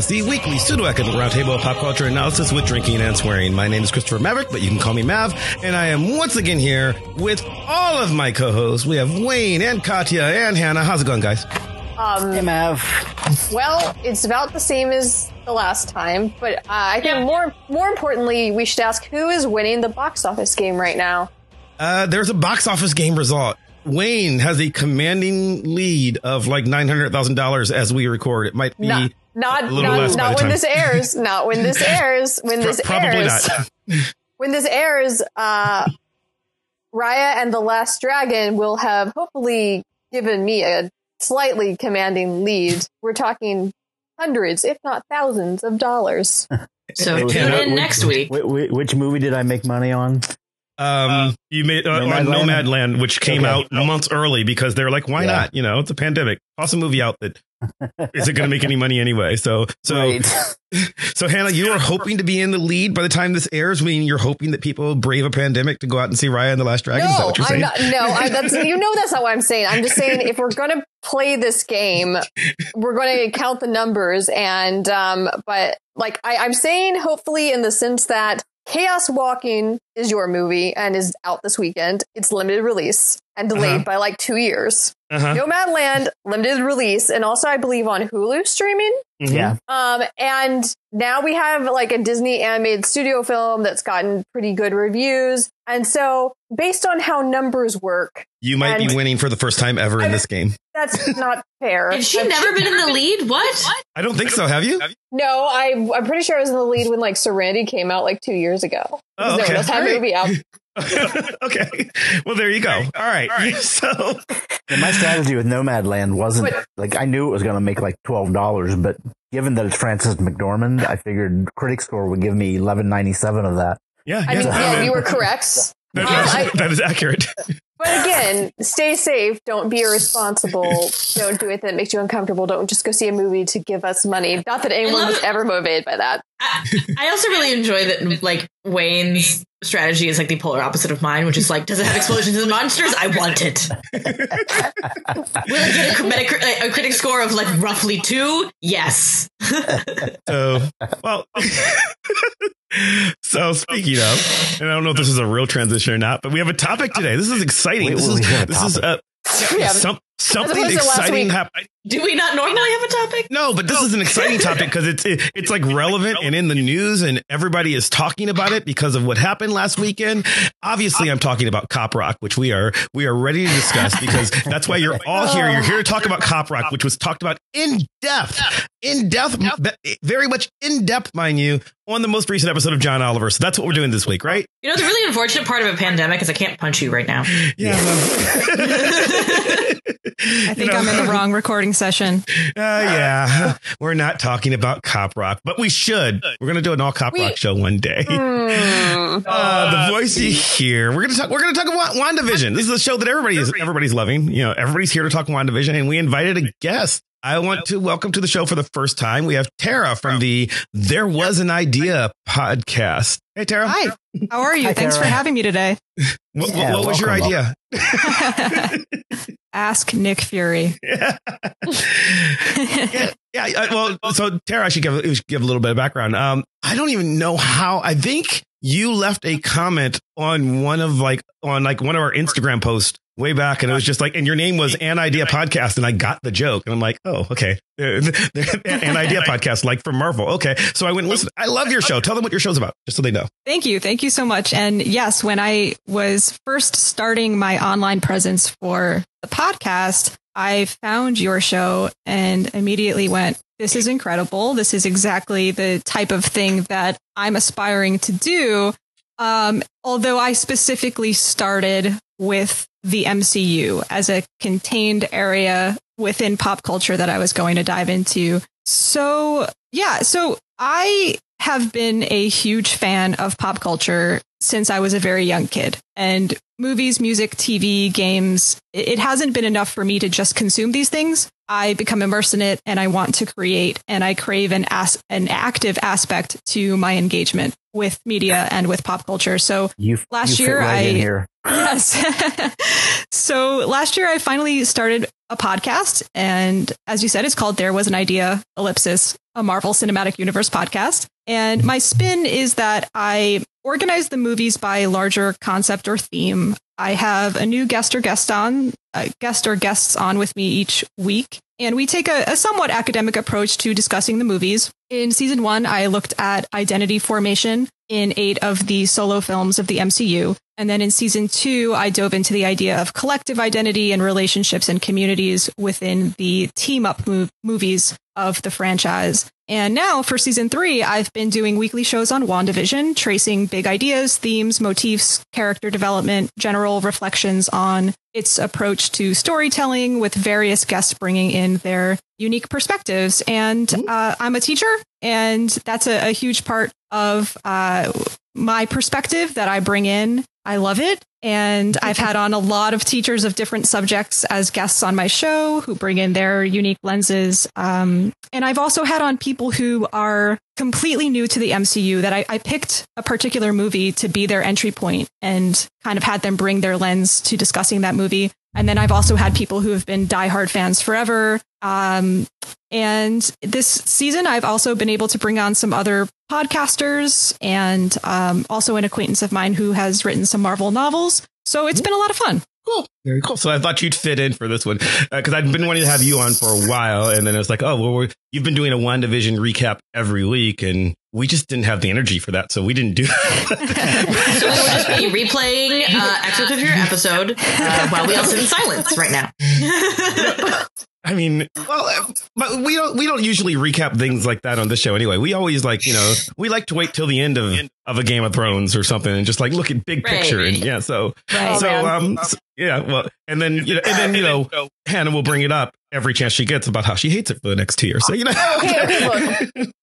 VoxPopcast, the weekly pseudo-academic roundtable of pop culture analysis with drinking and swearing. My name is Christopher Maverick, but you can call me Mav, and I am once again here with all of my co-hosts. We have Wayne and Katya and Hannah. How's it going, guys? Um, Hey, Mav. well, it's about the same as the last time, but uh, I think more more importantly, we should ask who is winning the box office game right now. Uh, there's a box office game result. Wayne has a commanding lead of like nine hundred thousand dollars as we record. It might be Not not a little less not, not when this airs. Not when this airs. When this probably airs. not. When this airs, uh, Raya and the Last Dragon will have hopefully given me a slightly commanding lead. We're talking hundreds, if not thousands, of dollars. So tune in next week. wh- wh- Which movie did I make money on? Um, you made uh, on Nomadland? Nomadland, which came Okay. out months early because they're like, why Yeah. not? You know, it's a pandemic. Toss a movie out that isn't going to make any money anyway. So, so, Right. so Hannah, you are hoping to be in the lead by the time this airs. Meaning you're hoping that people brave a pandemic to go out and see Raya and the Last Dragon. Is that No, what you're I'm saying? not. No, I, that's you know that's not what I'm saying. I'm just saying if we're gonna play this game, we're going to count the numbers. And um, but like I, I'm saying, hopefully in the sense that Chaos Walking is your movie and is out this weekend. It's limited release and delayed Uh-huh. by like two years. Uh-huh. Nomadland limited release and also I believe on Hulu streaming. Mhm. Yeah. Um, and now we have like a Disney animated studio film that's gotten pretty good reviews. And so, based on how numbers work, You might be winning for the first time ever in this game. that's not fair. Has she never been in the lead? What? I don't think so. Have you? No, I, I'm pretty sure I was in the lead when like Serenity came out like two years ago. Oh, Because there okay. was that movie out. okay. Well, there you go. All right. So, And my strategy with Nomadland wasn't But- like I knew it was going to make like twelve dollars, but given that it's Frances McDormand, I figured critic score would give me eleven ninety seven of that. Yeah. I mean, yeah. yeah, you were correct. That- Yeah, that, is, that is accurate. But again, stay safe. Don't be irresponsible. Don't do it that makes you uncomfortable. Don't just go see a movie to give us money. Not that anyone was ever motivated by that. I, I also really enjoy that like Wayne's strategy is like the polar opposite of mine, which is like, does it have explosions and monsters? I want it. Will it get a, metac- a critic score of like roughly two? Yes. So, well, so speaking of, and I don't know if this is a real transition or not, but we have a topic today. This is exciting. We- this is have a this is uh, We have- some, something opposed to last exciting week. Happening. Do we not normally have a topic? No, but this is an exciting topic because it's it, it's like relevant and in the news, and everybody is talking about it because of what happened last weekend. Obviously, I'm talking about Cop Rock, which we are we are ready to discuss because that's why you're all here. You're here to talk about Cop Rock, which was talked about in depth, in depth, very much in depth, mind you, on the most recent episode of John Oliver. So that's what we're doing this week, right? You know, the really unfortunate part of a pandemic is I can't punch you right now. Yeah. I think I'm in the wrong recording session. Uh, yeah, we're not talking about Cop Rock, but we should. We're going to do an all Cop We- Rock show one day. Hmm. Uh, the voice you hear. We're gonna talk. We're gonna talk about WandaVision. This is a show that everybody is everybody's loving. You know, everybody's here to talk WandaVision, and we invited a guest. I want to welcome to the show for the first time. We have Tara from the There Was an Idea podcast. Hey, Tara. Hi, how are you? Hi, Thanks for having me today. What, Yeah, what was your idea? Ask Nick Fury. yeah, yeah, yeah. Well, so Tara, I should give, should give a little bit of background. Um, I don't even know how. I think you left a comment on one of like on like one of our Instagram posts way back, and it was just like, and your name was An Idea Podcast, and I got the joke, and I'm like, oh, okay, An Idea Podcast, like from Marvel. Okay, so I went and listened. I love your show. Tell them what your show's about, just so they know. Thank you. Thank you so much. And yes, when I was first starting my online presence for the podcast, I found your show and immediately went, this is incredible. This is exactly the type of thing that I'm aspiring to do. Um, although I specifically started with the MCU as a contained area within pop culture that I was going to dive into. So, yeah, so I have been a huge fan of pop culture since I was a very young kid. And movies, music, TV, games, it hasn't been enough for me to just consume these things. I become immersed in it and I want to create and I crave an as- an active aspect to my engagement with media and with pop culture. So You Last you year, right I- here. Yes. so last year I finally started a podcast. And as you said, it's called There Was an Idea Ellipsis, a Marvel Cinematic Universe podcast. And my spin is that I organize the movies by larger concept or theme. I have a new guest or guest on, uh, guest or guests on with me each week. And we take a, a somewhat academic approach to discussing the movies. In season one, I looked at identity formation in eight of the solo films of the MCU. And then in season two, I dove into the idea of collective identity and relationships and communities within the team up mov- movies of the franchise. And now for season three, I've been doing weekly shows on WandaVision, tracing big ideas, themes, motifs, character development, general reflections on its approach to storytelling with various guests bringing in their unique perspectives. And uh, I'm a teacher, and that's a, a huge part of uh, my perspective that I bring in. I love it. And I've had on a lot of teachers of different subjects as guests on my show who bring in their unique lenses. Um, and I've also had on people who are completely new to the MCU that I, I picked a particular movie to be their entry point and kind of had them bring their lens to discussing that movie. And then I've also had people who have been diehard fans forever. Um, and this season, I've also been able to bring on some other podcasters and um, also an acquaintance of mine who has written some Marvel novels. So it's been a lot of fun. Cool. Very cool. So I thought you'd fit in for this one because uh, I'd been wanting to have you on for a while. And then it was like, oh, well, you've been doing a WandaVision recap every week. And we just didn't have the energy for that. So we didn't do that. so we'll just be replaying uh, excerpts of your episode uh, while we all sit in silence right now. I mean, well, but we don't we don't usually recap things like that on this show anyway. We always like you know we like to wait till the end of of a Game of Thrones or something and just like look at big picture right. and yeah. So right. so oh, um so, yeah well and then you know and then you know Hannah will bring it up every chance she gets about how she hates it for the next two years. So you know. Oh, okay, okay, look.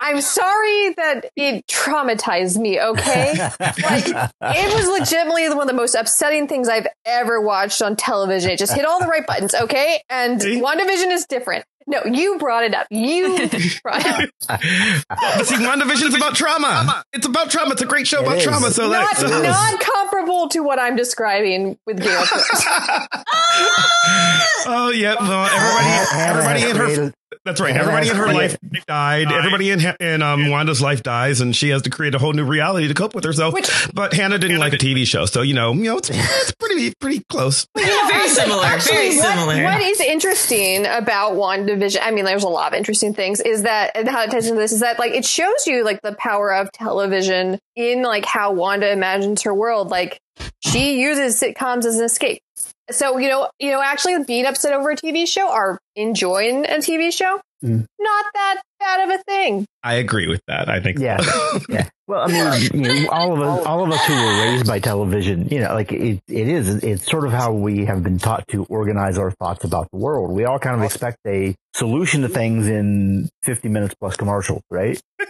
I, am sorry that it traumatized me, okay? like, it was legitimately one of the most upsetting things I've ever watched on television. It just hit all the right buttons, okay? And? WandaVision is different. No, you brought it up. You brought it up. See, WandaVision is about trauma. It's about trauma. It's a great show it about is. trauma. So, not, so. not comparable to what I'm describing with Game of Thrones. oh, yeah. Well, everybody, everybody in her that's right. Everybody in her life died. Everybody in in um, Wanda's life dies, and she has to create a whole new reality to cope with herself. Which, but Hannah didn't like a TV show, so you know, you know, it's, it's pretty pretty close. Yeah, very similar. Actually, very similar. What, what is interesting about WandaVision? I mean, there's a lot of interesting things. Is that and how it ties into this is that like it shows you like the power of television in like how Wanda imagines her world. Like she uses sitcoms as an escape. So you know, you know, actually being upset over a TV show or enjoying a TV show, mm. not that bad of a thing. I agree with that. I think. Yeah, yeah. Well, I mean, you know, all of us, all of us who were raised by television, you know, like it, it is, it's sort of how we have been taught to organize our thoughts about the world. We all kind of expect a solution to things in 50 minutes plus commercials, right?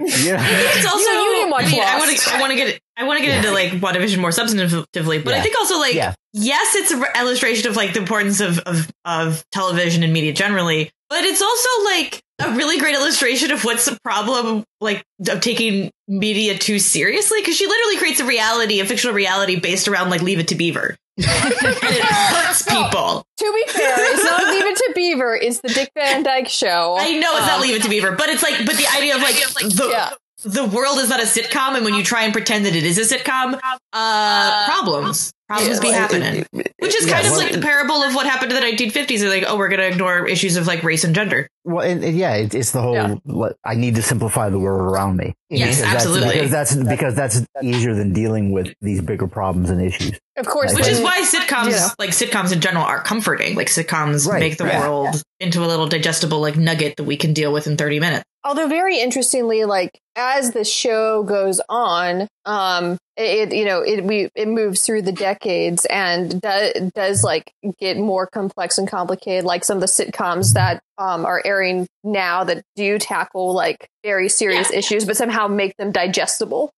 yeah. It's also you, you I, mean, I want to I want to get I want to get yeah. into like WandaVision more substantively, but yeah. I think also like yeah. yes, it's an illustration of like the importance of, of of television and media generally, but it's also like a really great illustration of what's the problem like of taking media too seriously because she literally creates a reality, a fictional reality based around like Leave It to Beaver. and it hurts people. To be fair, it's not Leave It to Beaver. It's the Dick Van Dyke Show. I know it's um, not Leave It to Beaver, but it's like, but the idea of like, the, yeah the world is not a sitcom, and when you try and pretend that it is a sitcom, uh, problems problems yeah, be happening. Which is kind yeah, of like the parable of what happened to the 1950s. They're like, oh, we're going to ignore issues of like race and gender. Well, and, and yeah, it, it's the whole. Yeah. I need to simplify the world around me. Yes, because absolutely. That's, because that's because that's easier than dealing with these bigger problems and issues. Of course, which is why sitcoms, like sitcoms in general, are comforting. Like sitcoms right, make the right. world into a little digestible like nugget that we can deal with in 30 minutes. Although very interestingly, like as the show goes on, um, it, you know it we it moves through the decades and does does like get more complex and complicated. Like some of the sitcoms that um, are airing now that do tackle like very serious yeah. issues, but somehow make them digestible.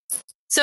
So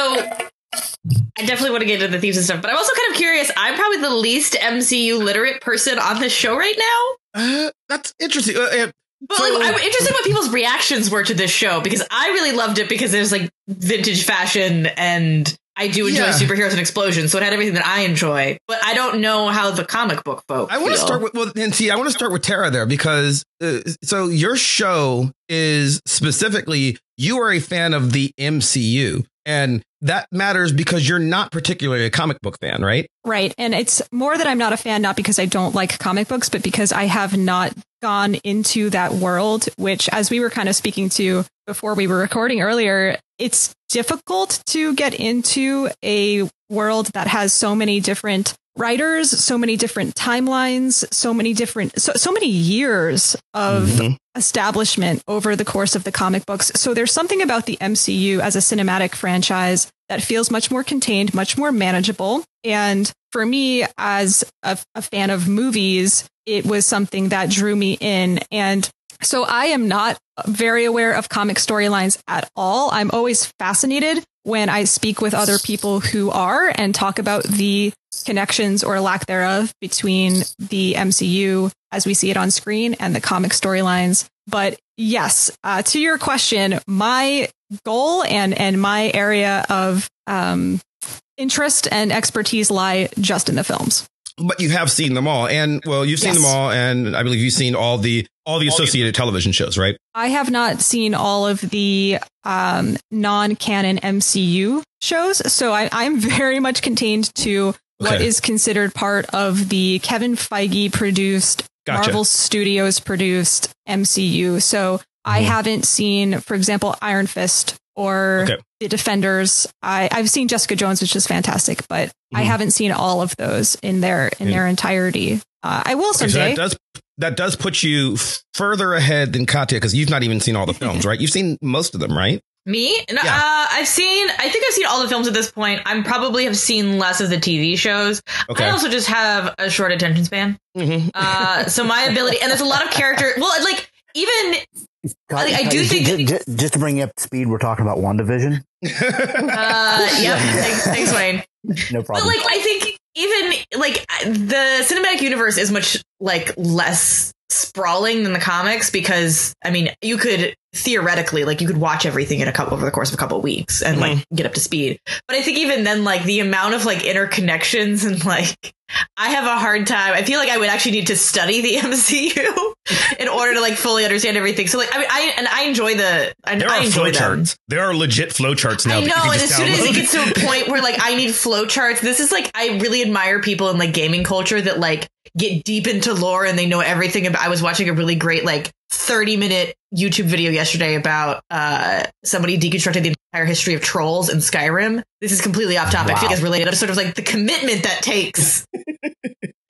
I definitely want to get into the themes and stuff, but I'm also kind of curious. I'm probably the least MCU literate person on this show right now. Uh, that's interesting. Uh, but so, like, I'm interested in what people's reactions were to this show because I really loved it because there's like vintage fashion and I do enjoy Yeah. superheroes and explosions, so it had everything that I enjoy. But I don't know how the comic book folk. I want to start with well, and see. I want to start with Tara there because uh, so your show is specifically you are a fan of the MCU, and that matters because you're not particularly a comic book fan, right? Right. And it's more that I'm not a fan, not because I don't like comic books, but because I have not gone into that world, which, as we were kind of speaking to before we were recording earlier, it's difficult to get into a world that has so many different writers, so many different timelines, so many different, so, so many years of Mhm. establishment over the course of the comic books. So there's something about the MCU as a cinematic franchise that feels much more contained, much more manageable. And for me, as a, a fan of movies, it was something that drew me in. And so I am not very aware of comic storylines at all. I'm always fascinated when I speak with other people who are and talk about the connections or lack thereof between the MCU as we see it on screen and the comic storylines. But yes, uh, to your question, my goal and and my area of um, interest and expertise lie just in the films. But you have seen them all, and well, you've seen Yes. them all, and I believe you've seen all the all the associated television shows, right? I have not seen all of the um, non-canon MCU shows, so I, I'm very much contained to what Okay. is considered part of the Kevin Feige produced, Gotcha. Marvel Studios produced MCU. So I Mhm. haven't seen, for example, Iron Fist or Okay. the Defenders. I, I've seen Jessica Jones, which is fantastic, but I Mhm. haven't seen all of those in their in Yeah. their entirety. Uh, I will Okay, so someday. that does that does put you further ahead than Katya because you've not even seen all the films, right? You've seen most of them, right? Me? No, Yeah. uh, I've seen. I think I've seen all the films at this point. I'm probably have seen less of the TV shows. Okay. I also just have a short attention span. Mhm. Uh, so my ability, and there's a lot of character. Well, like even I- I do think- Ju- ju- just to bring you up to speed, we're talking about WandaVision. uh, yeah. Thanks, thanks, Wayne. No problem. But problem. like, I think even like the cinematic universe is much like less sprawling than the comics because I mean, you could theoretically like you could watch everything in a couple over the course of a couple of weeks and like get up to speed. But I think even then, like the amount of like interconnections and like I have a hard time. I feel like I would actually need to study the MCU in order to like fully understand everything. So like, I mean, I and I enjoy the I, There I are enjoy them. flowcharts. There are legit flowcharts now. I that you know, and as soon as it gets to a point where like I need flowcharts, this is like I really admire people in like gaming culture that like get deep into lore and they know everything about. I was watching a really great like thirty minute YouTube video yesterday about uh somebody deconstructed the entire history of trolls in Skyrim. This is completely off topic. I feel like it's related. I'm sort of like the commitment that takes.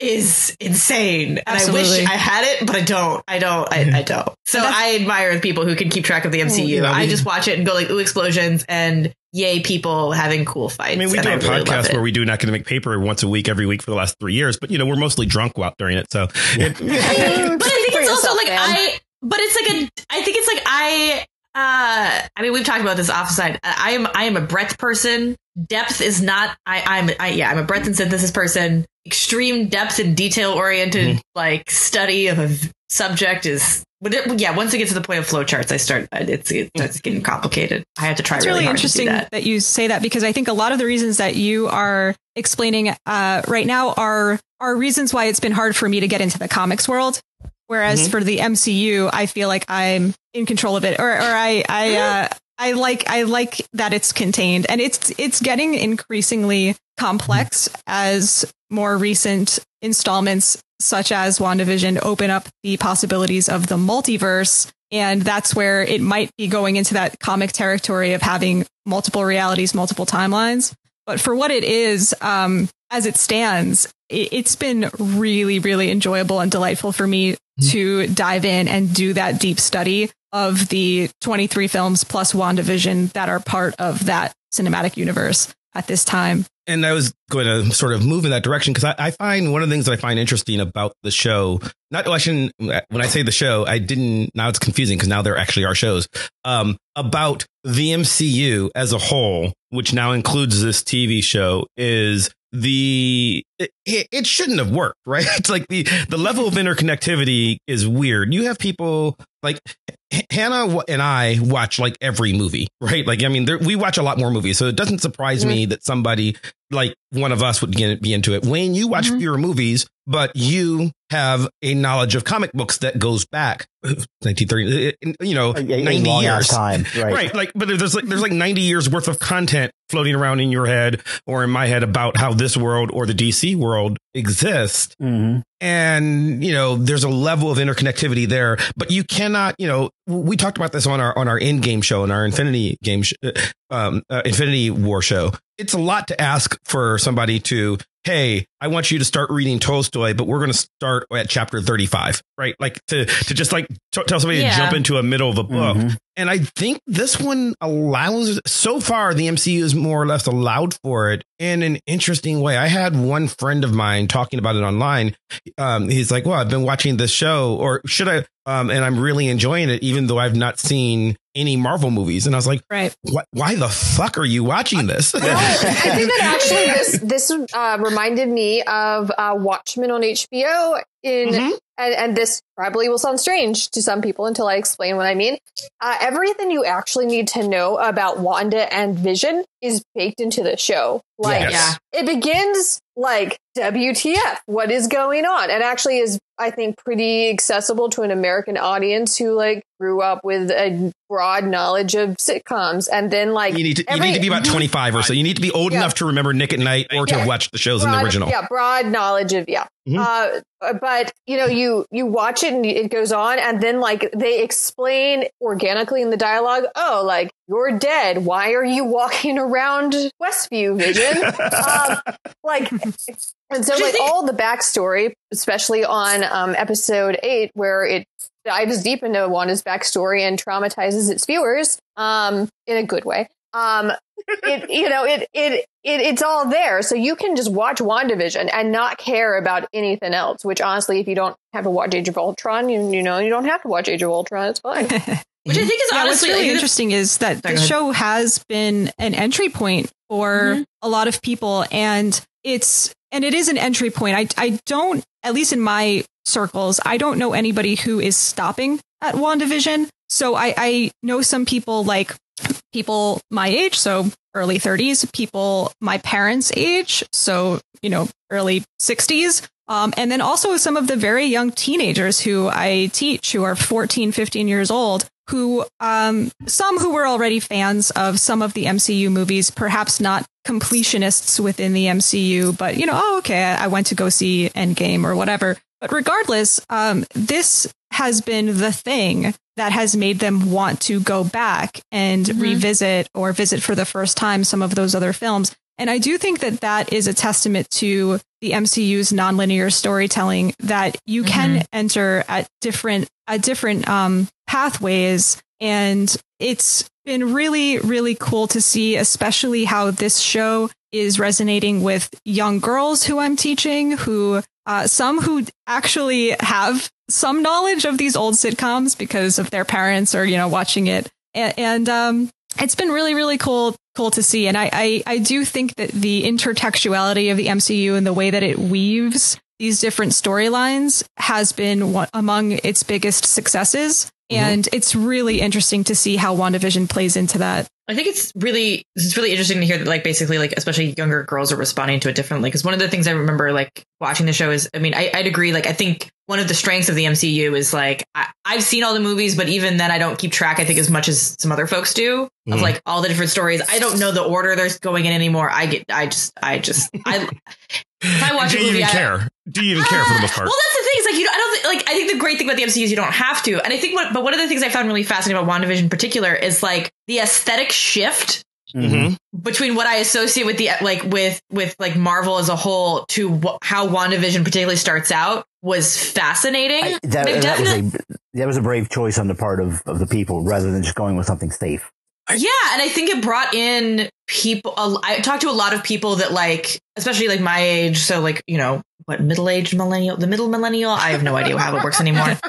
Is insane, and I wish I had it, but I don't. I don't. I, I don't. So I admire the people who can keep track of the MCU. you know, I we- just watch it and go like, "Ooh, explosions!" and yay, people having cool fights. I mean, we do a really podcast where we do an academic paper once a week, every week for the last three years. But you know, we're mostly drunk while during it, so it, but I think it's also like man. I. But it's like a. I think it's like I. Uh, I mean, we've talked about this offside. I am. I am a breadth person. Depth is not. I. I'm. I, yeah. I'm a breadth and synthesis person. Extreme depth and detail oriented, like study of a subject is. But it, yeah, once it gets to the point of flowcharts, I start. It's it starts getting complicated. I have to try It's really, really hard interesting to do that. that. you say that because I think a lot of the reasons that you are explaining uh, right now are are reasons why it's been hard for me to get into the comics world. Whereas Mhm. for the MCU, I feel like I'm in control of it, or or I I uh, I like I like that it's contained, and it's it's getting increasingly complex as more recent installments such as WandaVision open up the possibilities of the multiverse. And that's where it might be going into that comic territory of having multiple realities, multiple timelines. But for what it is, um, as it stands, it, it's been really, really enjoyable and delightful for me to dive in and do that deep study of the 23 films plus WandaVision that are part of that cinematic universe at this time. and I was going to sort of move in that direction because I, I find one of the things that I find interesting about the show, not well, I shouldn't, when I say the show, I didn't, now it's confusing because now there actually are shows, um, about the MCU as a whole, which now includes this TV show is the, it, it, shouldn't have worked, right? It's like the, the level of interconnectivity is weird. You have people like, Hannah and I watch like every movie, right? Like, I mean, there, we watch a lot more movies, so it doesn't surprise mm-hmm. me that somebody like one of us would get, be into it. Wayne, you watch Mhm. fewer movies, but you have a knowledge of comic books that goes back 1930, uh, you know, A- a 90 long years. time, right? Right. Like, but there's like, there's like 90 years worth of content floating around in your head or in my head about how this world or the DC world exists. hmm And, you know, there's a level of interconnectivity there, but you cannot, you know, we talked about this on our, on our end game show and our Infinity game, sh- uh, um, uh, Infinity War show. It's a lot to ask for somebody to, Hey, I want you to start reading Tolstoy, but we're going to start at chapter 35, right? Like to, to just like t- tell somebody Yeah. to jump into a middle of a book. Mhm. And I think this one allows, so far, the MCU is more or less allowed for it in an interesting way. I had one friend of mine talking about it online. Um, he's like, well, I've been watching this show, or should I? Um, and I'm really enjoying it, even though I've not seen any Marvel movies. And I was like, Right. what, why the fuck are you watching this? Well, I think that actually this this uh, reminded me of uh, Watchmen on HBO. In Mhm. And, and this probably will sound strange to some people until I explain what I mean. Uh, everything you actually need to know about Wanda and Vision is baked into the show. Like Yes. it begins like WTF? What is going on? And actually is I think pretty accessible to an American audience who like grew up with a broad knowledge of sitcoms and then like You need to, you need to be about 25 or so. You need to be old Yeah. enough to remember Nick at Nite or to Yeah. have watched the shows in the original. Yeah, broad knowledge of yeah. Mhm. Uh, but you know, you you watch it and it goes on, and then like they explain organically in the dialogue. Oh, like you're dead. Why are you walking around Westview, Vision? um, like, and so like all the backstory, especially on um, episode eight, where it dives deep into Wanda's backstory and traumatizes its viewers um, in a good way. Um, it you know it, it it it's all there so you can just watch WandaVision and not care about anything else which honestly if you don't have to watch Age of Ultron you, you know you don't have to watch Age of Ultron it's fine Which I think is yeah, what's really interesting is that the show has been an entry point for Mhm. a lot of people, and it's and it is an entry point. I I don't, at least in my circles, I don't know anybody who is stopping at WandaVision. So I I know some people like people my age, so early 30s, people my parents' age, so you know early 60s. Um, and then also some of the very young teenagers who I teach who are 14, 15 years old, who, um, some who were already fans of some of the MCU movies, perhaps not completionists within the MCU, but you know, oh, okay, I I went to go see Endgame or whatever. But regardless, um, this has been the thing that has made them want to go back and Mhm. revisit or visit for the first time some of those other films. And I do think that that is a testament to the MCU's nonlinear storytelling that you can enter at different at different um, pathways, and it's been really really cool to see, especially how this show is resonating with young girls who I'm teaching, who uh, some who actually have some knowledge of these old sitcoms because of their parents or you know watching it, and, and um, it's been really really cool cool to see. And I, I i do think that the intertextuality of the mcu and the way that it weaves these different storylines has been one among its biggest successes and it's really interesting to see how wandavision plays into that. I think it's really it's really interesting to hear that like basically like especially younger girls are responding to it differently. Because one of the things I remember like watching the show is I mean I, I'd agree like I think one of the strengths of the MCU is like I, I've seen all the movies but even then I don't keep track I think as much as some other folks do of Mhm. like all the different stories. I don't know the order they're going in anymore. I get I just I just I if I watch Do a you even I, care? Do you even care for the most part? well, that's the thing. Is like you. know, I don't think, like. I think the great thing about the MCU is you don't have to. And I think what. But one of the things I found really fascinating about WandaVision in particular is like the aesthetic shift Mhm. between what I associate with the like with with like Marvel as a whole to wh- how WandaVision particularly starts out was fascinating. I- that, They've that was a that was a brave choice on the part of, of the people rather than just going with something safe. Yeah, and I think it brought in people. i talked to a lot of people that like, especially like my age. So like, you know, what middle aged millennial, the middle millennial. I have no idea how it works anymore.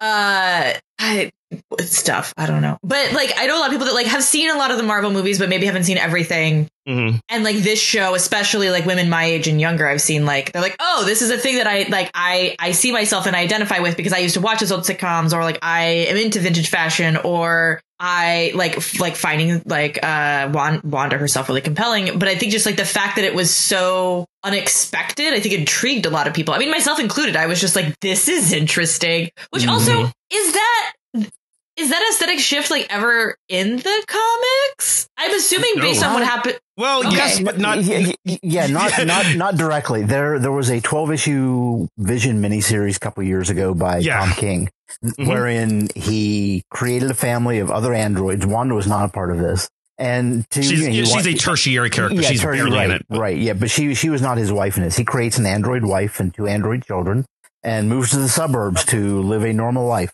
Uh, I, stuff. I don't know. But like I know a lot of people that like have seen a lot of the Marvel movies, but maybe haven't seen everything. Mhm. And like this show, especially like women my age and younger, I've seen like they're like, oh, this is a thing that I like. I I see myself and I identify with because I used to watch those old sitcoms, or like I am into vintage fashion, or I like f- like finding like uh Wan- Wanda herself really compelling. But I think just like the fact that it was so unexpected, I think intrigued a lot of people. I mean, myself included. I was just like, this is interesting. Which also Mhm. is that. Is that aesthetic shift like ever in the comics? I'm assuming based on what happened. Well, Okay. yes, but not. yeah, yeah, yeah, not not not directly. There there was a 12 issue Vision miniseries a couple years ago by Yeah. Tom King, Mhm. wherein he created a family of other androids. Wanda was not a part of this, and to, She's, you know, she's wa- a tertiary character. Yeah, she's Terry, barely right, in it. but- right. Yeah, but she she was not his wife in this. He creates an android wife and two android children, and moves to the suburbs to live a normal life.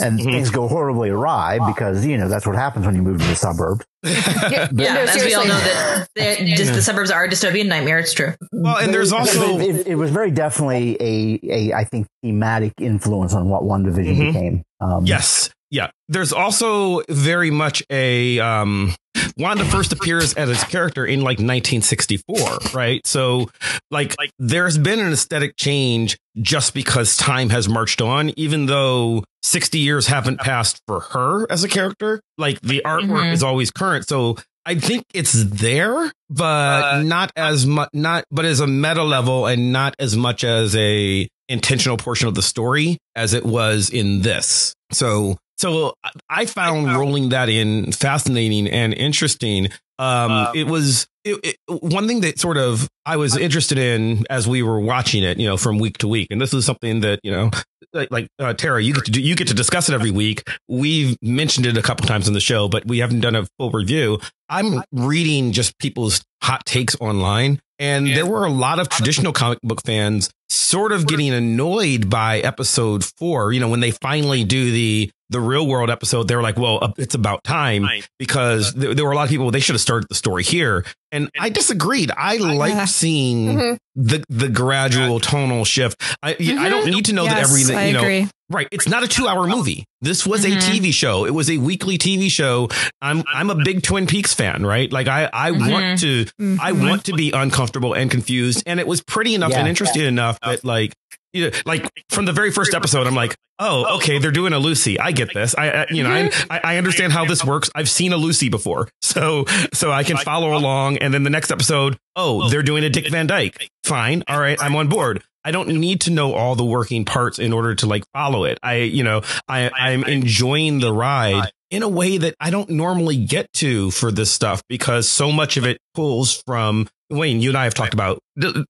And Mhm. things go horribly awry because you know that's what happens when you move to the suburbs. Yeah, Yeah, no, as we all know that the, just the suburbs are a dystopian nightmare. It's true. Well, and there's also it, it was very definitely a, a I think thematic influence on what WandaVision Mhm. became. Um, Yes. Yeah. There's also very much a um Wanda first appears as his character in like 1964, right? So like like there's been an aesthetic change just because time has marched on even though 60 years haven't passed for her as a character. Like the artwork Mhm. is always current. So I think it's there, but not as much, not, but as a meta level and not as much as a intentional portion of the story as it was in this. So, so I found rolling that in fascinating and interesting. Um, it was it, it, one thing that sort of I was interested in as we were watching it, you know, from week to week, and this is something that you know, like, like uh, Tara, you get to do, you get to discuss it every week. We've mentioned it a couple times in the show, but we haven't done a full review. I'm reading just people's hot takes online, and there were a lot of traditional comic book fans sort of getting annoyed by episode four. You know, when they finally do the the real world episode, they were like, "Well, uh, it's about time," because there, there were a lot of people. They should have started the story here, and I disagreed. I Yeah. liked seeing Mhm. the the gradual tonal shift. I I don't need to know that Yes, every I you know agree. Right. It's not a two hour movie. This was Mhm. a TV show. It was a weekly TV show. I'm I'm a big Twin Peaks fan, right? Like I, I want to I Mhm. want to be uncomfortable and confused. And it was pretty enough Yeah. and interesting enough that like you know, like from the very first episode, I'm like, oh, oh, okay, they're doing a Lucy. I get this. I, I you know, I, I I understand how this works. I've seen a Lucy before, so so I can follow along. And then the next episode, oh, they're doing a Dick Van Dyke. Fine, all right, I'm on board. I don't need to know all the working parts in order to like follow it. I, you know, I, I'm enjoying the ride in a way that I don't normally get to for this stuff because so much of it pulls from Wayne. You and I have talked about.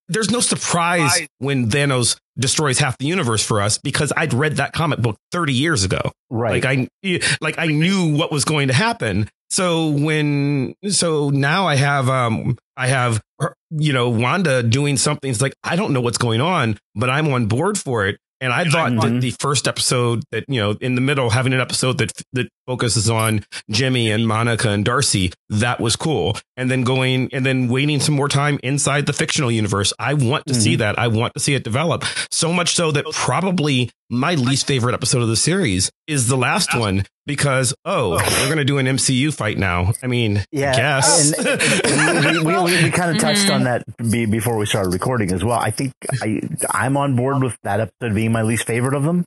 There's no surprise when Thanos destroys half the universe for us because I'd read that comic book 30 years ago. right. Like I, like I knew what was going to happen. So when, so now I have, um, I have, her- you know, Wanda doing something. It's like, I don't know what's going on, but I'm on board for it. And I thought that Mhm. the first episode that, you know, in the middle, having an episode that, that focuses on Jimmy and Monica and Darcy, that was cool. And then going and then waiting some more time inside the fictional universe. I want to see that. I want to see it develop so much so that probably my least favorite episode of the series is the last one because, oh, we're going to do an MCU fight now. I mean, yeah, I guess. and, and we, we, we, we kind of touched on that be, before we started recording as well. I think I, I'm on board with that episode being my least favorite of them.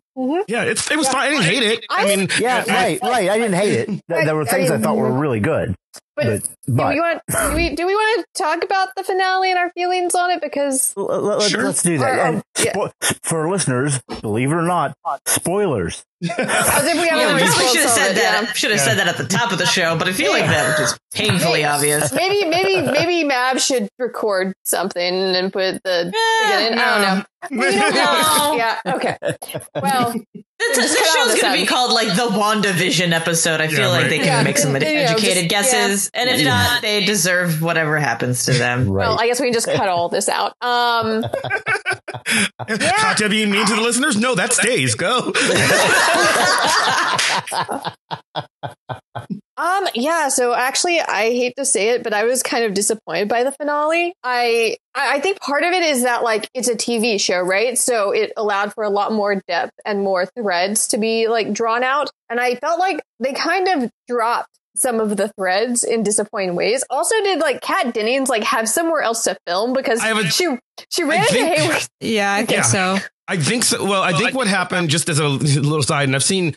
yeah, it's, it was fine. I didn't hate it. I I- mean, Yeah, I- right, right. I didn't hate it. There were things I thought were really good, But, but do we want do we do we want to talk about the finale and our feelings on it because L- l- let's, Sure. let's do that. Or- or- And spo- For listeners, believe it or not, spoilers. as if we Yeah, haven't we already probably should have said it, that. yeah. Should have said that at the top of the show, but I feel like that was just painfully obvious. Maybe maybe maybe Mav should record something and put the Eh, in. I don't know. We don't know. No. Yeah. Okay. Well, The, Just the cut show's going to be called like the WandaVision episode. I feel Yeah, like they can Yeah. make some You know, educated just- guesses, and if not, they deserve whatever happens to them. Right. well, I guess we can just cut all this out. Um, Katya being mean to the listeners? No, that stays. Go. Um, yeah. So actually, I hate to say it, but I was kind of disappointed by the finale. I I think part of it is that like it's a TV show, right? So it allowed for a lot more depth and more threads to be like drawn out, and I felt like they kind of dropped some of the threads in disappointing ways. Also, did like Kat Dennings like have somewhere else to film because I have a- she she ran I into Hayward. Yeah, I think Yeah. so. I think so. Well, I think what happened, just as a little side, and I've seen,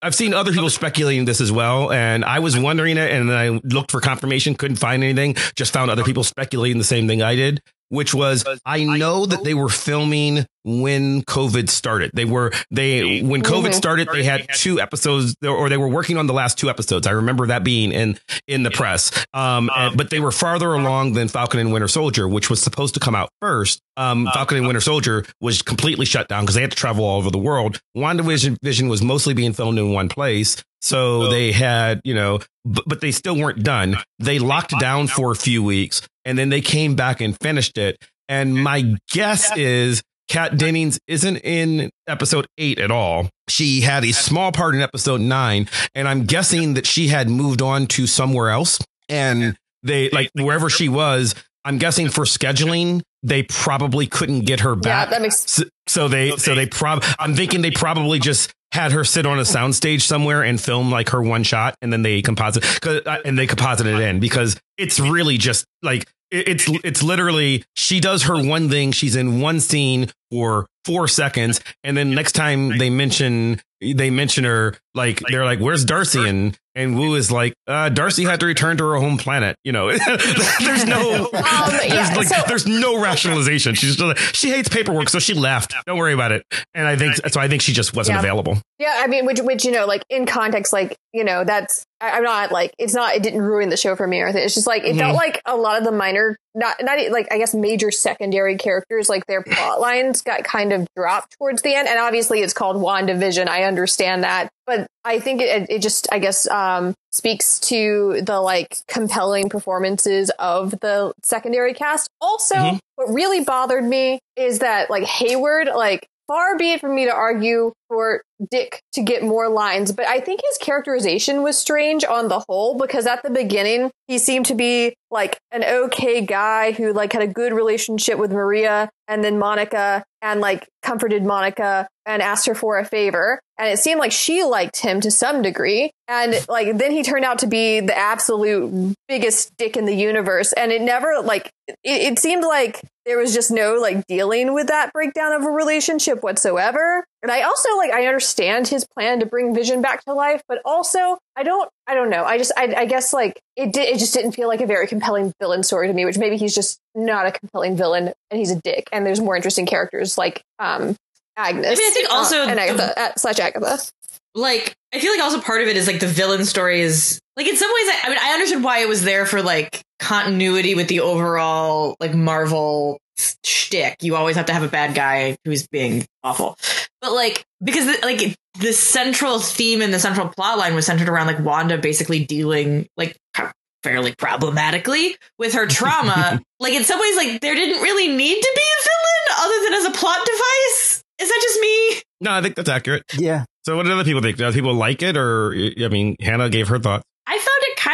I've seen other people speculating this as well, and I was wondering it, and I looked for confirmation, couldn't find anything, just found other people speculating the same thing I did, which was I know that they were filming when COVID started. They were they when COVID Mhm. started, they had two episodes, or they were working on the last two episodes. I remember that being in in the press, um, and- but they were farther along than Falcon and Winter Soldier, which was supposed to come out first. Um, Falcon and Winter Soldier was completely shut down because they had to travel all over the world. WandaVision Vision was mostly being filmed in one place. So they had, you know, but, but they still weren't done. They locked down for a few weeks and then they came back and finished it. And my guess is Kat Dennings isn't in episode eight at all. She had a small part in episode nine, and I'm guessing that she had moved on to somewhere else. And they like wherever she was, I'm guessing for scheduling, they probably couldn't get her back. Yeah, back. that makes So, so they, so they prob, I'm thinking they probably just had her sit on a soundstage somewhere and film like her one shot and then they composite, uh, and they composite it in because it's really just like, it's, it's literally, she does her one thing. She's in one scene for four seconds. And then next time they mention, they mention her, like, they're like, where's Darcy? And, and Wu is like, uh, Darcy had to return to her home planet. You know, there's no, Um, there's yeah, like, so- there's no rationalization. She's just like, she hates paperwork, so she left. Don't worry about it. And I think so. I think she just wasn't Yeah. available. Yeah, I mean, which, which you know, like in context, like you know, that's I, I'm not like it's not. It didn't ruin the show for me or anything. It's just like it Mhm. felt like a lot of the minor, not not like I guess major secondary characters, like their plot lines got kind of dropped towards the end. And obviously, it's called WandaVision. I understand that, but I think it, it just I guess um, speaks to the like compelling performances of the secondary cast. Also, Mhm. what really bothered me is that like Hayward, like far be it from me to argue for Dick to get more lines, but I think his characterization was strange on the whole because at the beginning he seemed to be like an okay guy who like had a good relationship with Maria and then Monica and like comforted Monica and asked her for a favor. And it seemed like she liked him to some degree. And like then he turned out to be the absolute biggest dick in the universe. And it never like it, it seemed like there was just no like dealing with that breakdown of a relationship whatsoever. And I also like I understand his plan to bring Vision back to life, but also I don't I don't know. I just I, I guess like it did it just didn't feel like a very compelling villain story to me. Which maybe he's just not a compelling villain and he's a dick. And there's more interesting characters like um Agnes. I mean, I think uh, also and the- Agatha uh, slash Agatha. like I feel like also part of it is like the villain story is like in some ways I, I mean I understood why it was there for like continuity with the overall like Marvel shtick. You always have to have a bad guy who's being awful, but like because the, like the central theme and the central plot line was centered around like Wanda basically dealing like fairly problematically with her trauma. like in some ways, like there didn't really need to be a villain other than as a plot device. Is that just me? No, I think that's accurate. Yeah. So what did other people think? Do other people like it, or I mean, Hannah gave her thoughts.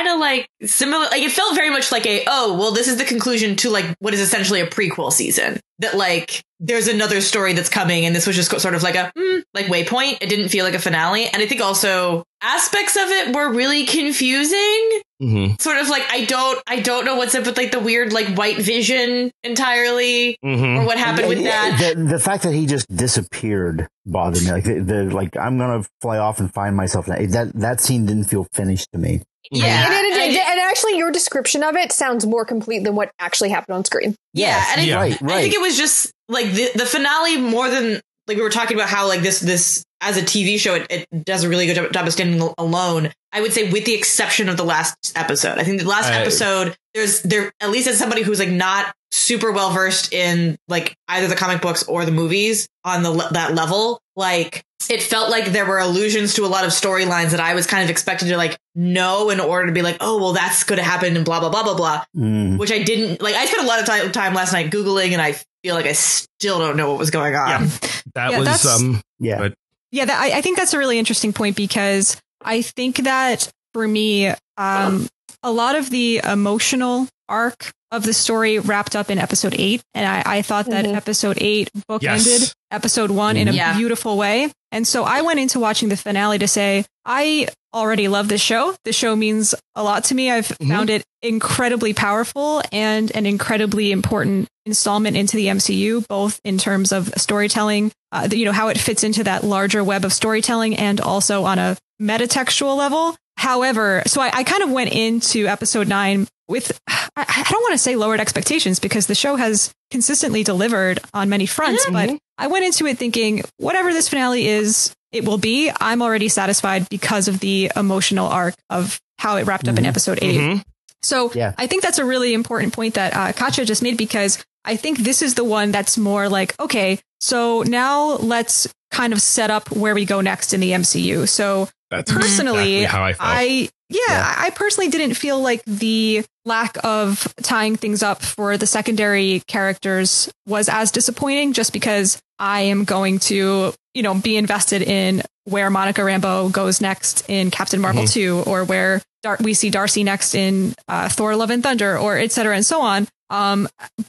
I found it kind of like similar. Like it felt very much like a oh well, this is the conclusion to like what is essentially a prequel season. That like there's another story that's coming, and this was just sort of like a hmm, like waypoint. It didn't feel like a finale, and I think also aspects of it were really confusing. Mm-hmm. Sort of like I don't I don't know what's up with like the weird like white vision entirely, Mm-hmm. or what happened with that. The, the fact that he just disappeared bothered me. Like the, the like I'm gonna fly off and find myself. That that scene didn't feel finished to me. Yeah, and, it- I it- and actually, your description of it sounds more complete than what actually happened on screen. yeah, and I, Yeah. Right, right. I think it was just like the the finale more than like we were talking about how like this this as a TV show it, it does a really good job, job of standing alone. I would say with the exception of the last episode. I think the last I- episode there's there at least as somebody who's like not super well versed in like either the comic books or the movies on the that level like it felt like there were allusions to a lot of storylines that I was kind of expected to like know in order to be like oh well that's going to happen and blah blah blah blah blah Mm. which I didn't like. I spent a lot of time, time last night googling, and I feel like I still don't know what was going on. Yeah. That Yeah, was that's- um. Yeah. But- Yeah, that, I, I think that's a really interesting point because I think that for me, um, a lot of the emotional arc of the story wrapped up in episode eight. And I, I thought that Mhm. episode eight bookended Yes. Episode one in a Yeah. beautiful way. And so I went into watching the finale to say, I already love this show. The show means a lot to me. I've Mhm. found it incredibly powerful and an incredibly important installment into the MCU, both in terms of storytelling, uh, you know, how it fits into that larger web of storytelling and also on a metatextual level. However, so I, I kind of went into episode nine with, I, I don't want to say lowered expectations because the show has consistently delivered on many fronts, Mhm. but I went into it thinking whatever this finale is, it will be. I'm already satisfied because of the emotional arc of how it wrapped up in Mhm. episode 8 Mhm. So Yeah. I think that's a really important point that uh, Katya just made because I think this is the one that's more like, okay, so now let's kind of set up where we go next in the MCU. So That's Personally, exactly how I felt. I yeah, Yeah. I personally didn't feel like the lack of tying things up for the secondary characters was as disappointing just because I am going to, you know, be invested in where Monica Rambeau goes next in Captain Marvel 2 or where Dar- we see Darcy next in uh, Thor Love and Thunder or et cetera and so on. Um,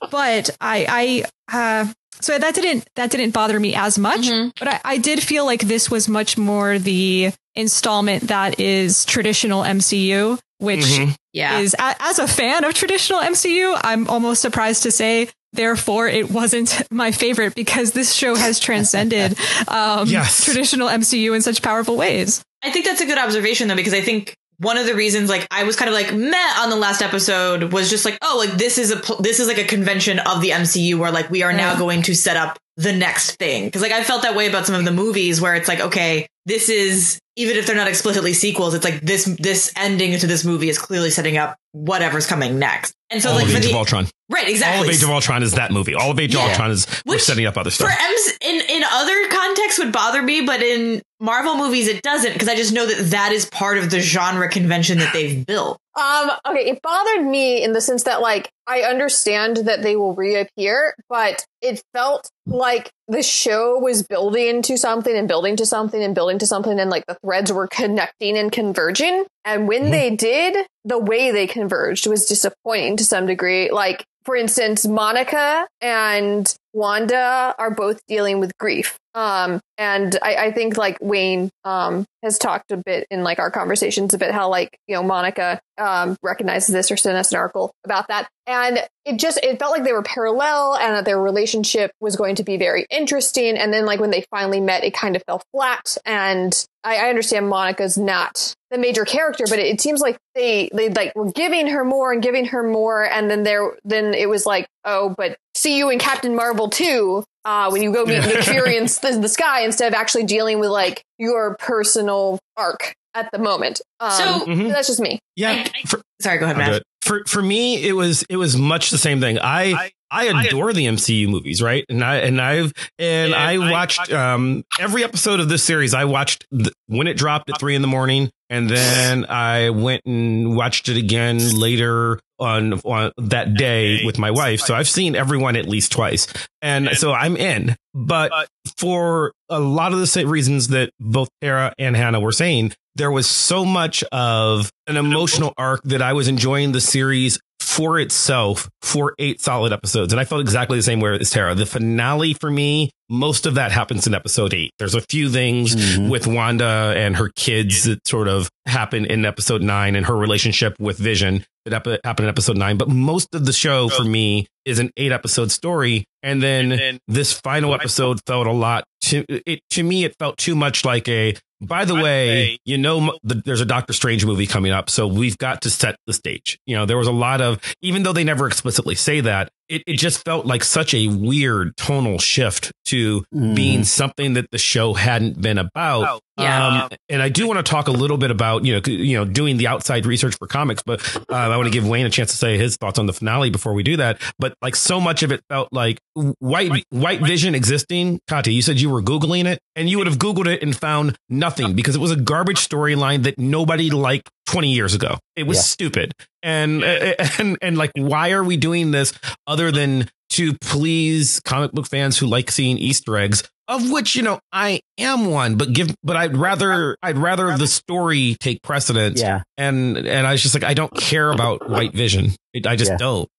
but I, I, uh, so that didn't, that didn't bother me as much. Mhm. But I, I did feel like this was much more the installment that is traditional MCU, which Mhm. Yeah. is a, as a fan of traditional MCU, I'm almost surprised to say. Therefore, it wasn't my favorite because this show has transcended um, Yes. traditional MCU in such powerful ways. I think that's a good observation though, because I think one of the reasons, like, I was kind of like meh on the last episode was just like, oh, like this is a pl- this is like a convention of the MCU where like we are now going to set up the next thing. Because like I felt that way about some of the movies where it's like, okay, this is even if they're not explicitly sequels, it's like this this ending to this movie is clearly setting up whatever's coming next. And so All like of for Age the of Ultron. right, All exactly. of Age of Ultron is that movie. All of Age of Yeah. Ultron is we're setting up other for stuff. M's in in other contexts would bother me, but in Marvel movies it doesn't because I just know that that is part of the genre convention that they've built. Um, okay, it bothered me in the sense that like I understand that they will reappear, but it felt like the show was building to something and building to something and building to something and like the threads were connecting and converging. And when Mhm. they did, the way they converged was disappointing to some degree. Like, for instance, Monica and Wanda are both dealing with grief. Um, and I, I think like Wayne um has talked a bit in like our conversations about how like you know Monica um recognizes this or sent us an article about that, and it just it felt like they were parallel and that their relationship was going to be very interesting. And then like when they finally met, it kind of fell flat. And I, I understand Monica's not the major character, but it, it seems like they they like were giving her more and giving her more, and then there then it was like oh, but see you in Captain Marvel too uh, when you go meet Nick Fury in the, the sky instead of actually dealing with like your personal arc at the moment. Um, So- Mhm. that's just me. Yeah. I- for, Sorry, go ahead, I'll Matt. for for me, it was it was much the same thing. I I adore the MCU movies, right? And I and I've and I watched um every episode of this series. I watched th- when it dropped at three in the morning, and then I went and watched it again later on on that day with my wife. So I've seen everyone at least twice, and so I'm in. But for a lot of the same reasons that both Tara and Hannah were saying, there was so much of an emotional arc that I was enjoying the series for itself for eight solid episodes. And I felt exactly the same way as Tara. The finale for me, most of that happens in episode eight. There's a few things Mhm. with Wanda and her kids that sort of happen in episode nine and her relationship with Vision that ep- happened in episode nine. But most of the show for me is an eight episode story. And then this final episode felt a lot to it. To me, it felt too much like a. By the way, you know, the, there's a Doctor Strange movie coming up, so we've got to set the stage. You know, there was a lot of, even though they never explicitly say that, it, it just felt like such a weird tonal shift to Mhm. being something that the show hadn't been about. Yeah. Um, and I do want to talk a little bit about you know you know doing the outside research for comics, but uh, I want to give Wayne a chance to say his thoughts on the finale before we do that. But like so much of it felt like white white vision existing. Kati, you said you were googling it, and you would have googled it and found nothing because it was a garbage storyline that nobody liked 20 years ago. It was Yeah. stupid. And and and like why are we doing this other than to please comic book fans who like seeing Easter eggs of which you know I am one, but give, but I'd rather I'd rather the story take precedence. Yeah. and and I was just like I don't care about White Vision. I just Yeah. don't.